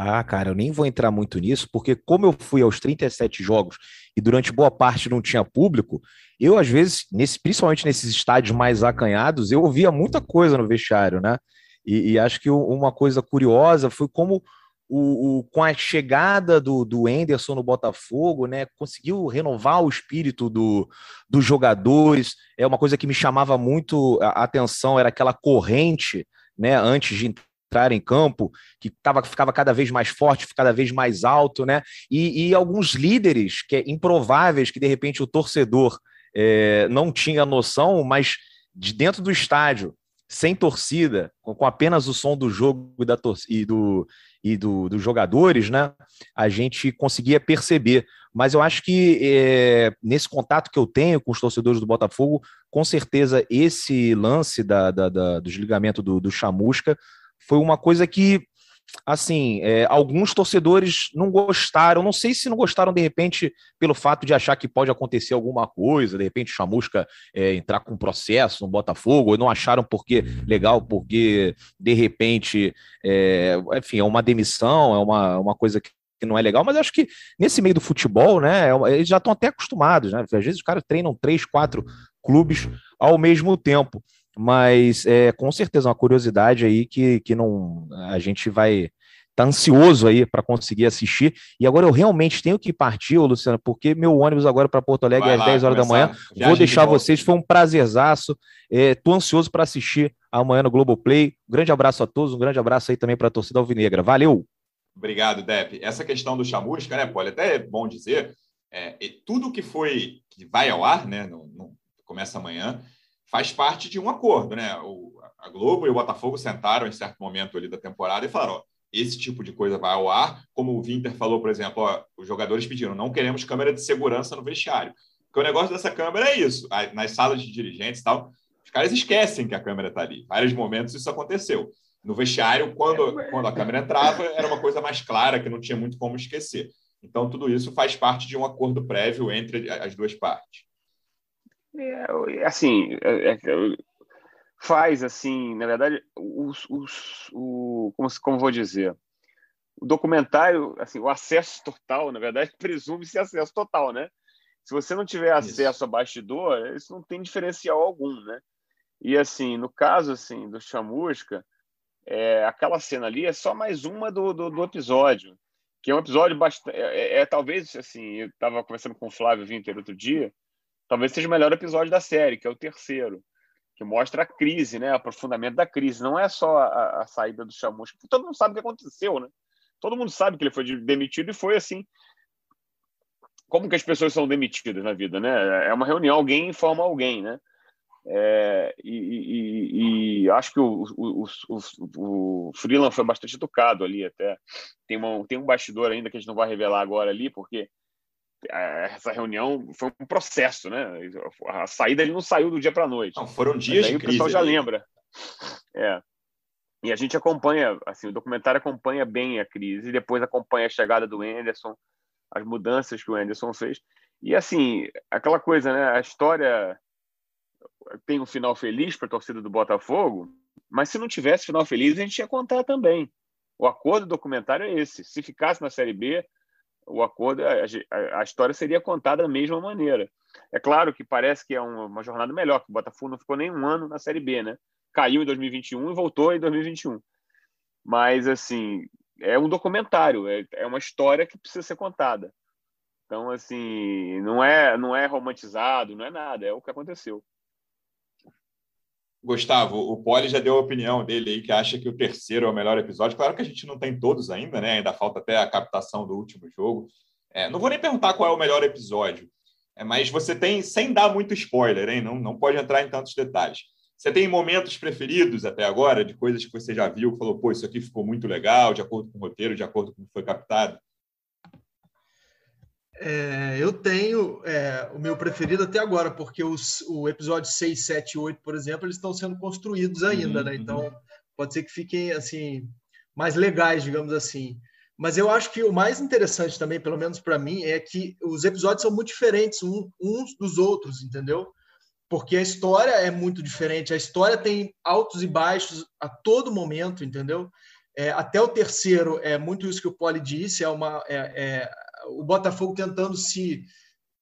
S5: Ah, cara, eu nem vou entrar muito nisso, porque como eu fui aos 37 jogos e durante boa parte não tinha público, eu, às vezes, nesse, principalmente nesses estádios mais acanhados, eu ouvia muita coisa no vestiário, né? E, e acho que uma coisa curiosa foi como o, o, com a chegada do, do Enderson no Botafogo, né, conseguiu renovar o espírito do, dos jogadores. É uma coisa que me chamava muito a atenção, era aquela corrente, né, antes de entrar em campo, que tava, ficava cada vez mais forte, cada vez mais alto, né, e, e alguns líderes que é improváveis que de repente o torcedor é, não tinha noção, mas de dentro do estádio, sem torcida, com, apenas o som do jogo e, da e do, e do, dos jogadores, né, a gente conseguia perceber. Mas eu acho que é, nesse contato que eu tenho com os torcedores do Botafogo, com certeza esse lance da, da, da do desligamento do, do Chamusca foi uma coisa que assim, é, alguns torcedores não gostaram, não sei se não gostaram de repente pelo fato de achar que pode acontecer alguma coisa, de repente Chamusca é, entrar com um processo no Botafogo, ou não acharam porque legal, porque de repente, é, enfim, é uma demissão, é uma, uma coisa que que não é legal, mas acho que nesse meio do futebol, né, é eles já estão até acostumados, né? Às vezes os caras treinam três, quatro clubes ao mesmo tempo. Mas é com certeza uma curiosidade aí que, que não a gente vai tá ansioso aí para conseguir assistir. E agora eu realmente tenho que partir, Luciano, porque meu ônibus agora para Porto Alegre é às 10 horas da manhã. Vou deixar vocês, foi um prazerzaço. Estou é, ansioso para assistir amanhã no Globoplay. Um grande abraço a todos, um grande abraço aí também para a torcida alvinegra. Valeu!
S3: Obrigado, Dep. Essa questão do chamusca, né, Pode até é bom dizer, é, tudo que foi, que vai ao ar, né, no, no, começa amanhã, faz parte de um acordo, né? O, a Globo e o Botafogo sentaram em certo momento ali da temporada e falaram: ó, esse tipo de coisa vai ao ar. Como o Winter falou, por exemplo, ó, os jogadores pediram: não queremos câmera de segurança no vestiário. Porque o negócio dessa câmera é isso. Nas salas de dirigentes e tal, os caras esquecem que a câmera está ali. Em vários momentos isso aconteceu. No vestiário, quando, quando a câmera entrava, era uma coisa mais clara, que não tinha muito como esquecer. Então, tudo isso faz parte de um acordo prévio entre as duas partes.
S6: É, assim, é, é, faz assim, na verdade, os, os, o, como, como vou dizer, o documentário, assim, o acesso total, na verdade, (laughs) presume-se acesso total, né? Se você não tiver acesso isso. a bastidor, isso não tem diferencial algum, né? E assim, no caso assim do Chamusca, é, aquela cena ali é só mais uma do, do, do episódio, que é um episódio bastante, é, é, é talvez assim, eu estava conversando com o Flávio Vinter outro dia, talvez seja o melhor episódio da série, que é o terceiro, que mostra a crise, né? O aprofundamento da crise. Não é só a, a saída do Chamusca. Todo mundo sabe o que aconteceu, né? Todo mundo sabe que ele foi demitido e foi assim. Como que as pessoas são demitidas na vida, né? É uma reunião, alguém informa alguém, né? É, e, e, e, acho que o, o, o, o, Freeland foi bastante educado ali até. Tem, uma, tem um bastidor ainda que a gente não vai revelar agora ali, porque essa reunião foi um processo, né? A saída ele não saiu do dia para a noite. Não,
S3: foram dias de
S6: o pessoal já lembra. É. E a gente acompanha, assim, o documentário acompanha bem a crise, depois acompanha a chegada do Anderson, as mudanças que o Anderson fez. E assim, aquela coisa, né? A história tem um final feliz para a torcida do Botafogo, mas se não tivesse final feliz, a gente ia contar também. O acordo do documentário é esse. Se ficasse na Série B, o acordo, a, a, história seria contada da mesma maneira. É claro que parece que é uma, jornada melhor, que o Botafogo não ficou nem um ano na Série B, né? Caiu em 2021 e voltou em 2021. Mas, assim, é um documentário, é, é uma história que precisa ser contada. Então, assim, não é, não é romantizado, não é nada, é o que aconteceu.
S3: Gustavo, o Poli já deu a opinião dele aí, que acha que o terceiro é o melhor episódio. Claro que a gente não tem todos ainda, né? Ainda falta até a captação do último jogo. É, não vou nem perguntar qual é o melhor episódio, é, mas você tem, sem dar muito spoiler, hein? Não, não pode entrar em tantos detalhes. Você tem momentos preferidos até agora, de coisas que você já viu, falou, pô, isso aqui ficou muito legal, de acordo com o roteiro, de acordo com o que foi captado?
S8: É, eu tenho é, o meu preferido até agora, porque os, o episódio 6, 7 e 8, por exemplo, eles estão sendo construídos ainda, uhum, né? Então, uhum. pode ser que fiquem, assim, mais legais, digamos assim. Mas eu acho que o mais interessante também, pelo menos para mim, é que os episódios são muito diferentes um, uns dos outros, entendeu? Porque a história é muito diferente. A história tem altos e baixos a todo momento, entendeu? É, até o terceiro é muito isso que o Poli disse, é uma é, é o Botafogo tentando se,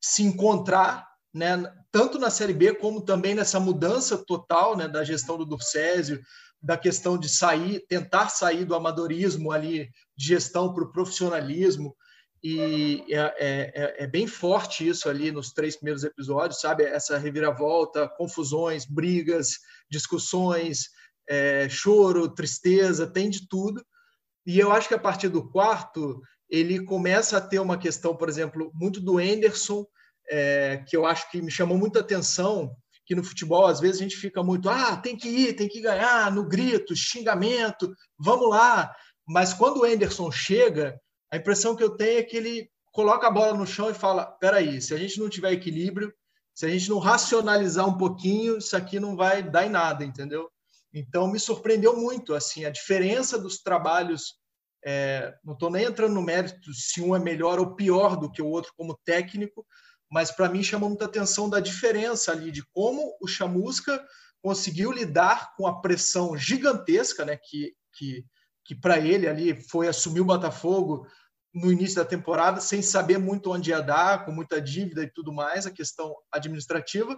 S8: se encontrar, né, tanto na Série B como também nessa mudança total né, da gestão do Durcésio, da questão de sair, tentar sair do amadorismo ali, de gestão para o profissionalismo, e é, é, é, é, bem forte isso ali nos três primeiros episódios, sabe? Essa reviravolta, confusões, brigas, discussões, é, choro, tristeza, tem de tudo. E eu acho que a partir do quarto ele começa a ter uma questão, por exemplo, muito do Anderson, é, que eu acho que me chamou muita atenção, que no futebol, às vezes, a gente fica muito, ah, tem que ir, tem que ganhar, no grito, xingamento, vamos lá. Mas quando o Anderson chega, a impressão que eu tenho é que ele coloca a bola no chão e fala, peraí, se a gente não tiver equilíbrio, se a gente não racionalizar um pouquinho, isso aqui não vai dar em nada, entendeu? Então, me surpreendeu muito, assim, a diferença dos trabalhos É, não estou nem entrando no mérito se um é melhor ou pior do que o outro como técnico, mas para mim chamou muita atenção da diferença ali de como o Chamusca conseguiu lidar com a pressão gigantesca, né, que, que, que para ele ali foi assumir o Botafogo no início da temporada, sem saber muito onde ia dar, com muita dívida e tudo mais, a questão administrativa,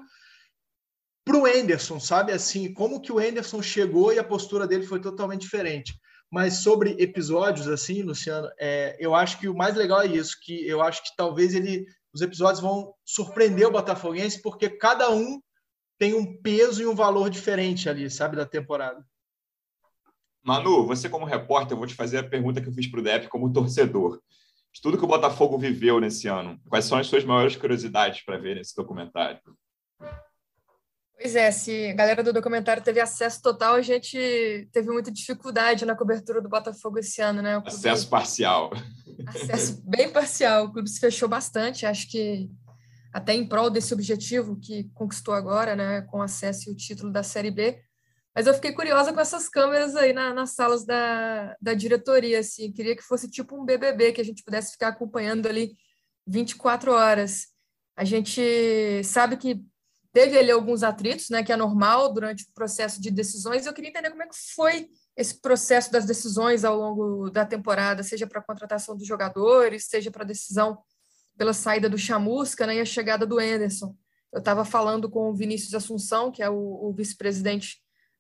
S8: para o Enderson, sabe? Assim, como que o Enderson chegou e a postura dele foi totalmente diferente. Mas sobre episódios, assim, Luciano, é, eu acho que o mais legal é isso, que eu acho que talvez ele, os episódios vão surpreender o Botafoguense, porque cada um tem um peso e um valor diferente ali, sabe, da temporada.
S3: Manu, você como repórter, eu vou te fazer a pergunta que eu fiz para o Dep como torcedor. De tudo que o Botafogo viveu nesse ano, quais são as suas maiores curiosidades para ver nesse documentário?
S4: Pois é, se a galera do documentário teve acesso total, a gente teve muita dificuldade na cobertura do Botafogo esse ano, né?
S3: Clube... Acesso parcial.
S4: Acesso bem parcial. O clube se fechou bastante, acho que até em prol desse objetivo que conquistou agora, né? Com acesso e o título da Série B. Mas eu fiquei curiosa com essas câmeras aí na, nas salas da, da diretoria, assim. Queria que fosse tipo um BBB, que a gente pudesse ficar acompanhando ali 24 horas. A gente sabe que teve ali alguns atritos, né, que é normal durante o processo de decisões. Eu queria entender como é que foi esse processo das decisões ao longo da temporada, seja para a contratação dos jogadores, seja para a decisão pela saída do Chamusca né, e a chegada do Anderson. Eu estava falando com o Vinícius Assunção, que é o, o vice-presidente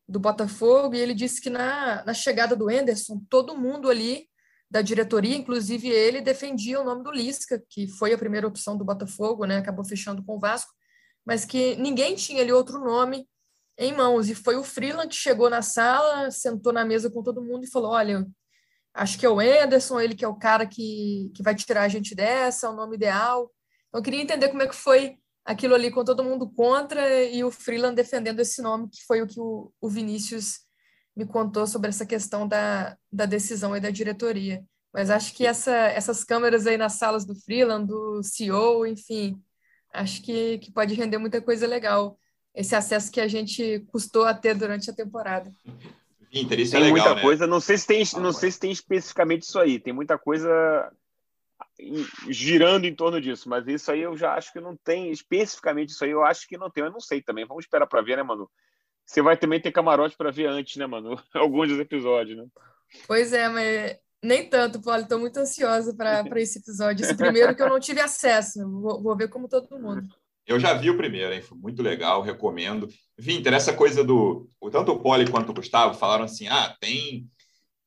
S4: do Botafogo, e ele disse que na, na chegada do Anderson, todo mundo ali da diretoria, inclusive ele, defendia o nome do Lisca, que foi a primeira opção do Botafogo, né, acabou fechando com o Vasco, mas que ninguém tinha ali outro nome em mãos. E foi o Freeland que chegou na sala, sentou na mesa com todo mundo e falou: Olha, acho que é o Anderson, ele que é o cara que, que vai tirar a gente dessa, é o nome ideal. Então, eu queria entender como é que foi aquilo ali com todo mundo contra e o Freeland defendendo esse nome, que foi o que o, o Vinícius me contou sobre essa questão da, da decisão e da diretoria. Mas acho que essa, essas câmeras aí nas salas do Freeland, do CEO, enfim, acho que, que pode render muita coisa legal. Esse acesso que a gente custou a ter durante a temporada.
S6: Inter, isso tem é legal, muita né? coisa, não sei se tem, não sei se tem especificamente isso aí. Tem muita coisa girando em torno disso, mas isso aí eu já acho que não tem especificamente isso aí. Eu acho que não tem. Eu não sei também. Vamos esperar para ver, né, Manu? Você vai também ter camarote para ver antes, né, Manu? (laughs) Alguns dos episódios, né?
S4: Pois é, mas nem tanto, Paulo. Estou muito ansiosa para esse episódio. Esse primeiro que eu não tive acesso. Vou, vou, ver como todo mundo.
S3: Eu já vi o primeiro, hein? Foi muito legal, recomendo. Vinter, essa coisa do. Tanto o Poli quanto o Gustavo falaram assim: ah, tem.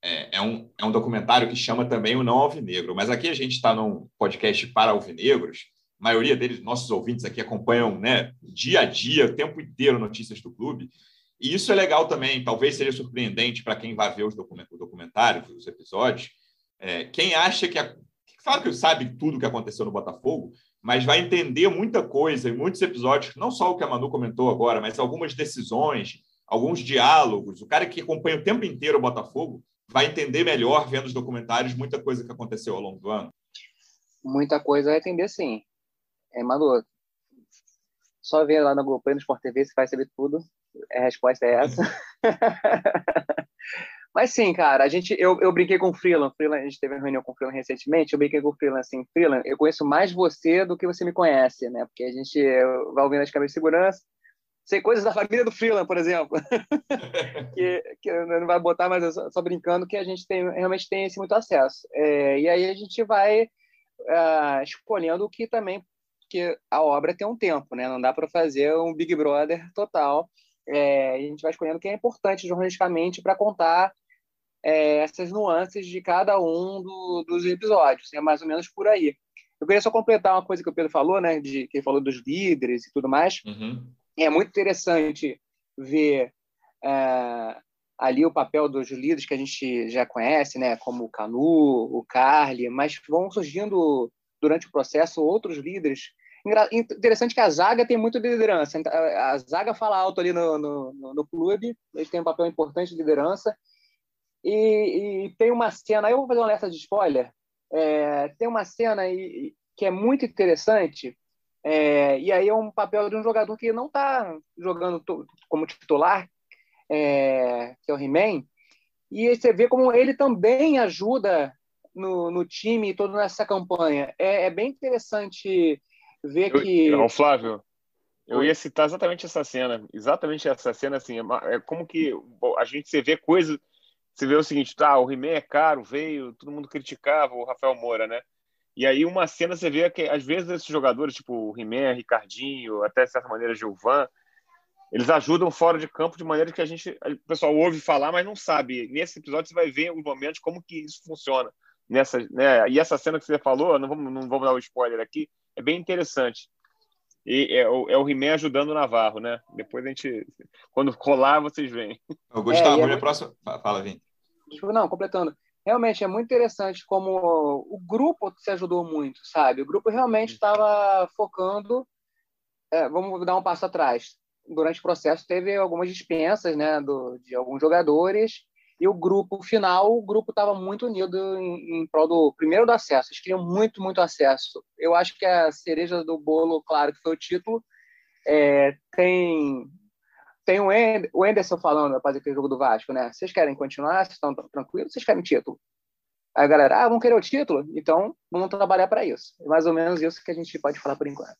S3: É, é, um, é um documentário que chama também o Não Alvinegro. Mas aqui a gente está num podcast para alvinegros. A maioria deles, nossos ouvintes aqui, acompanham né, dia a dia, o tempo inteiro, notícias do clube. E isso é legal também, talvez seja surpreendente para quem vai ver os documentários, os episódios. É, quem acha que. A, claro que sabe tudo o que aconteceu no Botafogo, mas vai entender muita coisa em muitos episódios, não só o que a Manu comentou agora, mas algumas decisões, alguns diálogos. O cara que acompanha o tempo inteiro o Botafogo vai entender melhor vendo os documentários muita coisa que aconteceu ao longo do ano.
S7: Muita coisa vai entender, sim. É, Manu, só ver lá no Globo no Sport TV, você vai saber tudo. A resposta é essa. (laughs) Mas sim, cara, a gente, eu, eu brinquei com o Freeland. Freeland, a gente teve uma reunião com o Freeland recentemente. Eu brinquei com o Freeland assim: Freeland, eu conheço mais você do que você me conhece, né? Porque a gente vai ouvindo as câmeras de segurança. Sei coisas da família do Freeland, por exemplo, (laughs) que, que não vai botar, mas eu só, só, brincando que a gente tem, realmente tem esse muito acesso. É, e aí a gente vai uh, escolhendo o que também que a obra tem um tempo, né? Não dá para fazer um Big Brother total. É, a gente vai escolhendo o que é importante jornalisticamente para contar é, essas nuances de cada um do, dos episódios. É mais ou menos por aí. Eu queria só completar uma coisa que o Pedro falou, né? De, que ele falou dos líderes e tudo mais. Uhum. É muito interessante ver é, ali o papel dos líderes que a gente já conhece, né? Como o Canu, o Carly, mas vão surgindo durante o processo outros líderes Interessante que a zaga tem muito liderança. Então, a zaga fala alto ali no, no, no clube, eles têm um papel importante de liderança. E, e tem uma cena, eu vou fazer uma alerta de spoiler. É, tem uma cena aí que é muito interessante, é, e aí é um papel de um jogador que não está jogando como titular, é, que é o He-Man, E você vê como ele também ajuda no, no time e toda essa campanha. É, é bem interessante ver
S6: eu,
S7: que.
S6: Não, Flávio, eu ia citar exatamente essa cena. Exatamente essa cena, assim. É, é como que a gente você vê coisas. Você vê o seguinte, tá, o He-Man é caro, veio, todo mundo criticava o Rafael Moura, né? E aí uma cena você vê que às vezes esses jogadores, tipo o He-Man, Ricardinho, até de certa maneira Gilvan, eles ajudam fora de campo de maneira que a gente, o pessoal ouve falar, mas não sabe. Nesse episódio você vai ver alguns momentos como que isso funciona. Nessa, né? E essa cena que você falou, não vamos, não vamos dar o um spoiler aqui, é bem interessante. E é o, é o He-Man ajudando o Navarro, né? Depois a gente, quando colar, vocês veem.
S3: Eu Gustavo, é, é próximo. Fala, Vim.
S7: Não, completando. Realmente é muito interessante como o grupo se ajudou muito, sabe? O grupo realmente estava focando. É, vamos dar um passo atrás durante o processo teve algumas dispensas né, do, de alguns jogadores e o grupo final, o grupo estava muito unido em, em prol do primeiro do acesso. Eles queriam muito, muito acesso. Eu acho que a cereja do bolo, claro, que foi o título. É, tem tem o, End, o Anderson falando após aquele jogo do Vasco, né? Vocês querem continuar? Vocês estão tranquilos? Vocês querem título? Aí a galera, ah, vamos querer o título? Então vamos trabalhar para isso. É mais ou menos isso que a gente pode falar por enquanto.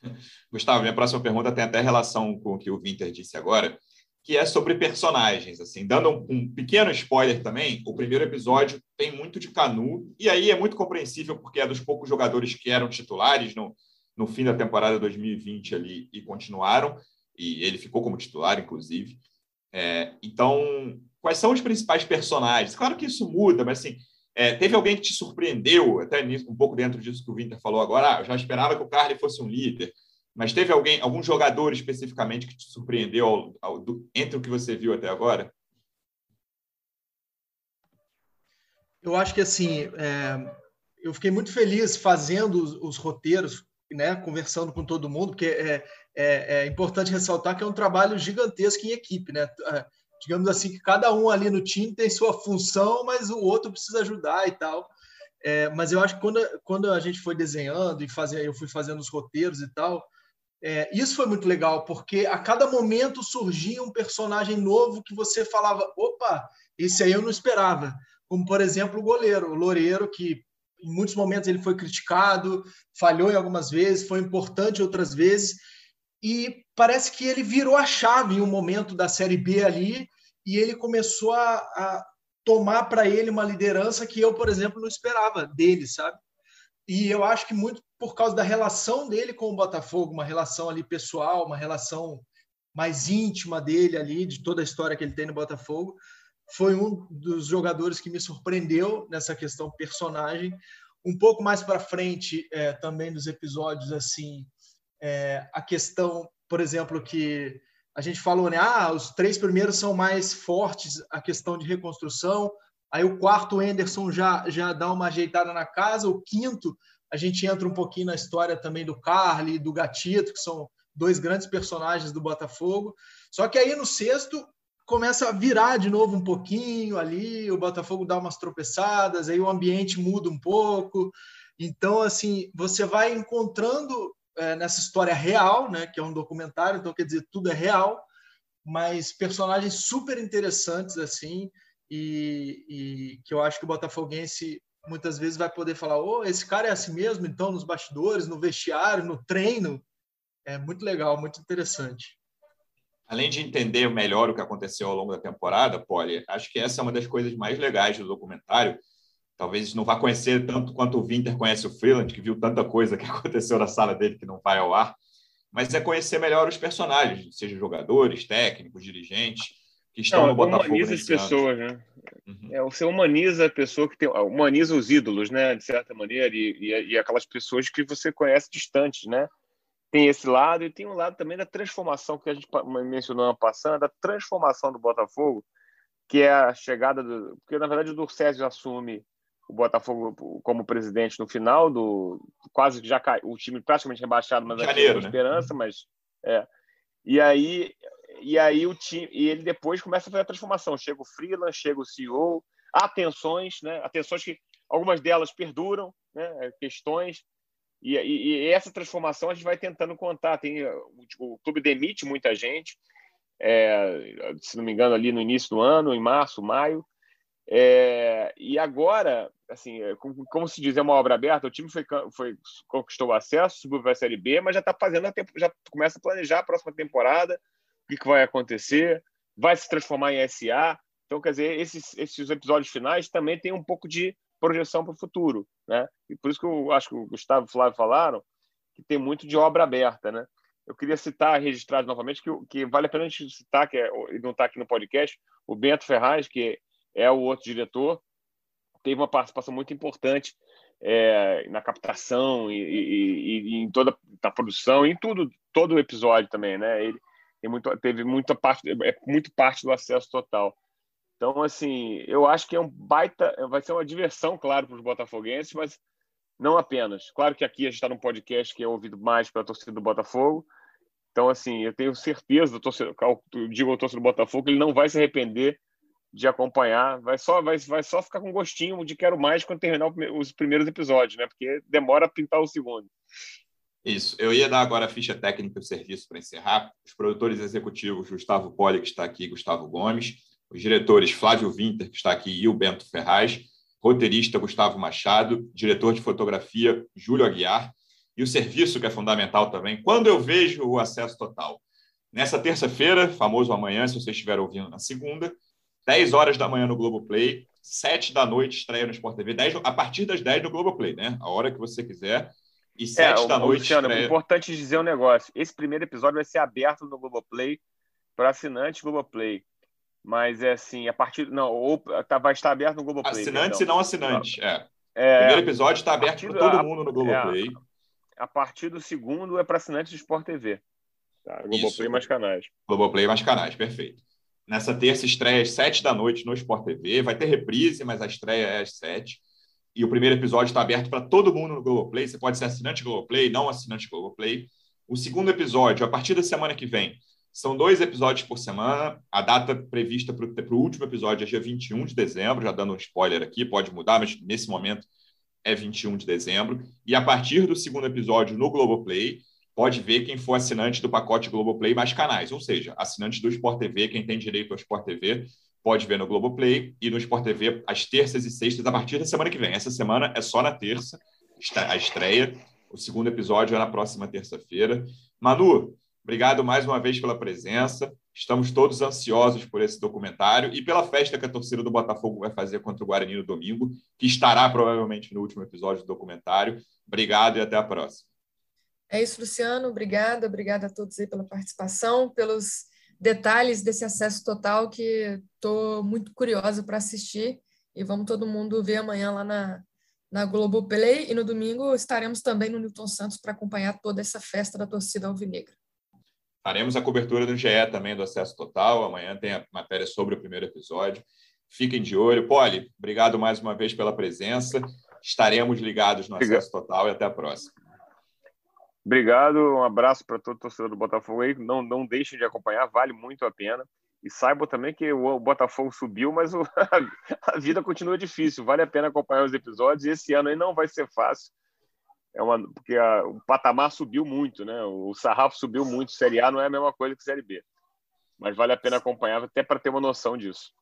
S7: (laughs)
S3: Gustavo, minha próxima pergunta tem até relação com o que o Winter disse agora, que é sobre personagens. Assim, dando um, um, pequeno spoiler também, o primeiro episódio tem muito de Canu, e aí é muito compreensível porque é dos poucos jogadores que eram titulares no, no fim da temporada 2020 ali e continuaram, e ele ficou como titular, inclusive. É, então, quais são os principais personagens? Claro que isso muda, mas assim, é, teve alguém que te surpreendeu, até nisso, um pouco dentro disso que o Winter falou agora? Ah, eu já esperava que o Carly fosse um líder, mas teve alguém, algum jogador especificamente que te surpreendeu ao, ao, do, entre o que você viu até agora?
S8: Eu acho que assim, é, eu fiquei muito feliz fazendo os, os, roteiros, né, conversando com todo mundo, porque é, é, é importante ressaltar que é um trabalho gigantesco em equipe, né? É, digamos assim, que cada um ali no time tem sua função, mas o outro precisa ajudar e tal. É, mas eu acho que quando, quando a gente foi desenhando e fazer, eu fui fazendo os roteiros e tal, é, isso foi muito legal, porque a cada momento surgia um personagem novo que você falava: opa, esse aí eu não esperava. Como, por exemplo, o goleiro, o Loureiro, que em muitos momentos ele foi criticado, falhou em algumas vezes, foi importante outras vezes, e parece que ele virou a chave em um momento da Série B ali e ele começou a, a tomar para ele uma liderança que eu, por exemplo, não esperava dele, sabe? E eu acho que muito por causa da relação dele com o Botafogo, uma relação ali pessoal, uma relação mais íntima dele ali, de toda a história que ele tem no Botafogo, foi um dos jogadores que me surpreendeu nessa questão personagem. Um pouco mais para frente, é, também dos episódios, assim, é, a questão, por exemplo, que a gente falou, né? Ah, os três primeiros são mais fortes, a questão de reconstrução. Aí o quarto, o Anderson já, já dá uma ajeitada na casa. O quinto, a gente entra um pouquinho na história também do Carly, do Gatito, que são dois grandes personagens do Botafogo. Só que aí no sexto começa a virar de novo um pouquinho ali, o Botafogo dá umas tropeçadas, aí o ambiente muda um pouco. Então, assim, você vai encontrando é, nessa história real, né, que é um documentário, então quer dizer, tudo é real, mas personagens super interessantes assim, e, e que eu acho que o botafoguense muitas vezes vai poder falar, oh, esse cara é assim mesmo, então nos bastidores, no vestiário, no treino, é muito legal, muito interessante.
S3: Além de entender melhor o que aconteceu ao longo da temporada, Polly, acho que essa é uma das coisas mais legais do documentário, talvez não vá conhecer tanto quanto o Winter conhece o Freeland, que viu tanta coisa que (laughs) aconteceu na sala dele que não vai ao ar, mas é conhecer melhor os personagens, seja jogadores, técnicos, dirigentes, que estão não, no Botafogo
S6: humaniza as pessoas, né? Uhum. É, você humaniza a pessoa que tem, humaniza os ídolos, né, de certa maneira, e, e, e aquelas pessoas que você conhece distantes, né? Tem esse lado e tem um lado também da transformação que a gente mencionou passando, da transformação do Botafogo, que é a chegada do, porque na verdade o Durcésio assume o Botafogo como presidente no final do quase que já cai, o time praticamente rebaixado, mas
S3: Janeiro,
S6: né? esperança, mas é. E aí e aí o time e ele depois começa a fazer a transformação. Chega o freelance, chega o CEO, há tensões, né? Atenções que algumas delas perduram, né? Questões e, e, e, essa transformação a gente vai tentando contar. Tem o, o clube demite muita gente é, se não me engano, ali no início do ano, em março, maio. É, e agora, assim, é, como, como, se diz, é uma obra aberta. O time foi, foi conquistou o acesso, subiu para a Série B, mas já está fazendo já começa a planejar a próxima temporada, o que, vai acontecer, vai se transformar em SA. Então, quer dizer, esses, esses episódios finais também têm um pouco de projeção para o futuro, né? E por isso que eu acho que o Gustavo e o Flávio falaram que tem muito de obra aberta, né? Eu queria citar, registrar novamente, que, que vale a pena a gente citar, que é, não está aqui no podcast, o Bento Ferraz, que é o outro diretor, teve uma participação muito importante é, na captação e, e, e, em toda a produção, em tudo, todo o episódio também, né? Ele muito, teve muita parte, é muito parte do acesso total. Então, assim, eu acho que é um baita, vai ser uma diversão, claro, para os botafoguenses, mas não apenas. Claro que aqui a gente está num podcast que é ouvido mais pela torcida do Botafogo. Então, assim, eu tenho certeza, do torcedor, digo ao torcedor do Botafogo, que ele não vai se arrepender de acompanhar, vai só, vai, vai só ficar com gostinho de quero mais quando terminar os primeiros episódios, né? Porque demora a pintar o segundo.
S3: Isso. Eu ia dar agora a ficha técnica do serviço para encerrar. Os produtores executivos, Gustavo Poli, que está aqui, Gustavo Gomes. Os diretores, Flávio Winter, que está aqui, e o Bento Ferraz roteirista Gustavo Machado, diretor de fotografia Júlio Aguiar, e o serviço que é fundamental também, quando eu vejo o acesso total. Nessa terça-feira, famoso amanhã, se você estiver ouvindo na segunda, 10 horas da manhã no Globoplay, 7 da noite estreia no Sport TV, 10, a partir das 10 no Globoplay, né? A hora que você quiser. E 7 é, da noite.
S6: Luciano, é importante dizer um negócio. Esse primeiro episódio vai ser aberto no Globoplay para assinantes Globoplay. Mas é assim, a partir. Não, ou tá, vai estar aberto no Globoplay.
S3: Assinantes e não assinantes. É. é. O primeiro episódio está aberto para todo mundo no Globoplay.
S6: É, a partir do segundo é para assinantes do Sport TV. Tá? Globoplay Isso. mais canais.
S3: Globoplay mais canais, perfeito. Nessa terça estreia às sete da noite no Sport TV. Vai ter reprise, mas a estreia é às sete. E o primeiro episódio está aberto para todo mundo no Globoplay. Você pode ser assinante Globoplay, não assinante Globoplay. O segundo episódio, a partir da semana que vem, são dois episódios por semana. A data prevista para o último episódio é dia 21 de dezembro, já dando um spoiler aqui, pode mudar, mas nesse momento é 21 de dezembro. E a partir do segundo episódio no Globoplay, pode ver quem for assinante do pacote Globoplay mais canais, ou seja, assinante do Sport TV, quem tem direito ao Sport TV, pode ver no Globoplay e no Sport TV às terças e sextas a partir da semana que vem. Essa semana é só na terça, a estreia. O segundo episódio é na próxima terça-feira. Manu, Obrigado mais uma vez pela presença. Estamos todos ansiosos por esse documentário e pela festa que a torcida do Botafogo vai fazer contra o Guarani no domingo, que estará provavelmente no último episódio do documentário. Obrigado e até a próxima.
S4: É isso, Luciano. Obrigada. Obrigada a todos aí pela participação, pelos detalhes desse acesso total que estou muito curiosa para assistir. E vamos todo mundo ver amanhã lá na, na Globoplay. E no domingo estaremos também no Newton Santos para acompanhar toda essa festa da torcida alvinegra.
S3: Faremos a cobertura do GE também do Acesso Total. Amanhã tem a matéria sobre o primeiro episódio. Fiquem de olho. Poli, obrigado mais uma vez pela presença. Estaremos ligados no Acesso Total e até a próxima.
S6: Obrigado, um abraço para todo torcedor do Botafogo aí. Não, não deixem de acompanhar, vale muito a pena. E saibam também que o Botafogo subiu, mas o, (laughs) a vida continua difícil. Vale a pena acompanhar os episódios. E esse ano aí não vai ser fácil é uma porque a, o patamar subiu muito, né? O sarrafo subiu muito. Série A não é a mesma coisa que Série B, mas vale a pena acompanhar até para ter uma noção disso.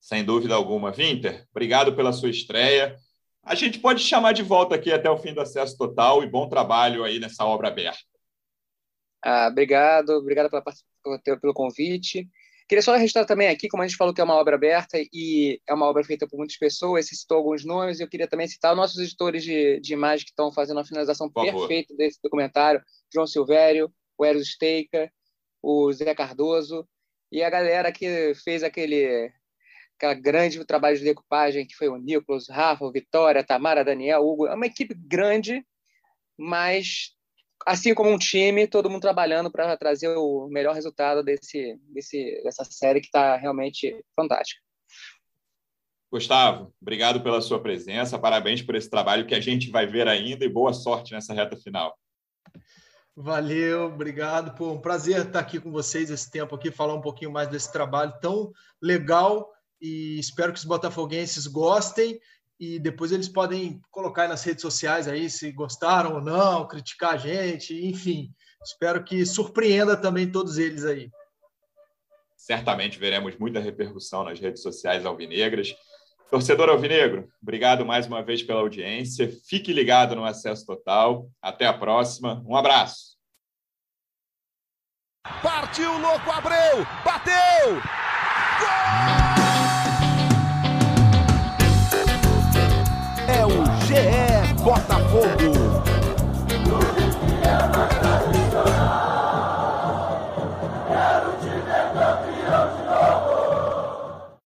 S3: Sem dúvida alguma, Winter. Obrigado pela sua estreia. A gente pode chamar de volta aqui até o fim do acesso total e bom trabalho aí nessa obra aberta.
S7: Ah, obrigado, obrigado pela, pelo convite. Queria só registrar também aqui, como a gente falou que é uma obra aberta e é uma obra feita por muitas pessoas, você citou alguns nomes, eu queria também citar os nossos editores de, de imagem que estão fazendo a finalização perfeita desse documentário, João Silvério, o Eros Steica, o Zé Cardoso, e a galera que fez aquele aquela grande trabalho de decupagem, que foi o Nicolas, Rafa, o Vitória, Tamara, Daniel, Hugo, é uma equipe grande, mas assim como um time, todo mundo trabalhando para trazer o melhor resultado desse, desse, dessa série que está realmente fantástica.
S3: Gustavo, obrigado pela sua presença, parabéns por esse trabalho que a gente vai ver ainda e boa sorte nessa reta final.
S8: Valeu, obrigado. Pô, um prazer estar aqui com vocês esse tempo aqui, falar um pouquinho mais desse trabalho tão legal e espero que os botafoguenses gostem e depois eles podem colocar nas redes sociais aí se gostaram ou não, criticar a gente, enfim. Espero que surpreenda também todos eles aí.
S3: certamente veremos muita repercussão nas redes sociais alvinegras. Torcedor Alvinegro, obrigado mais uma vez pela audiência. Fique ligado no Acesso Total. Até a próxima. Um abraço.
S2: Partiu, louco, Abreu! Bateu! Gol! Botafogo.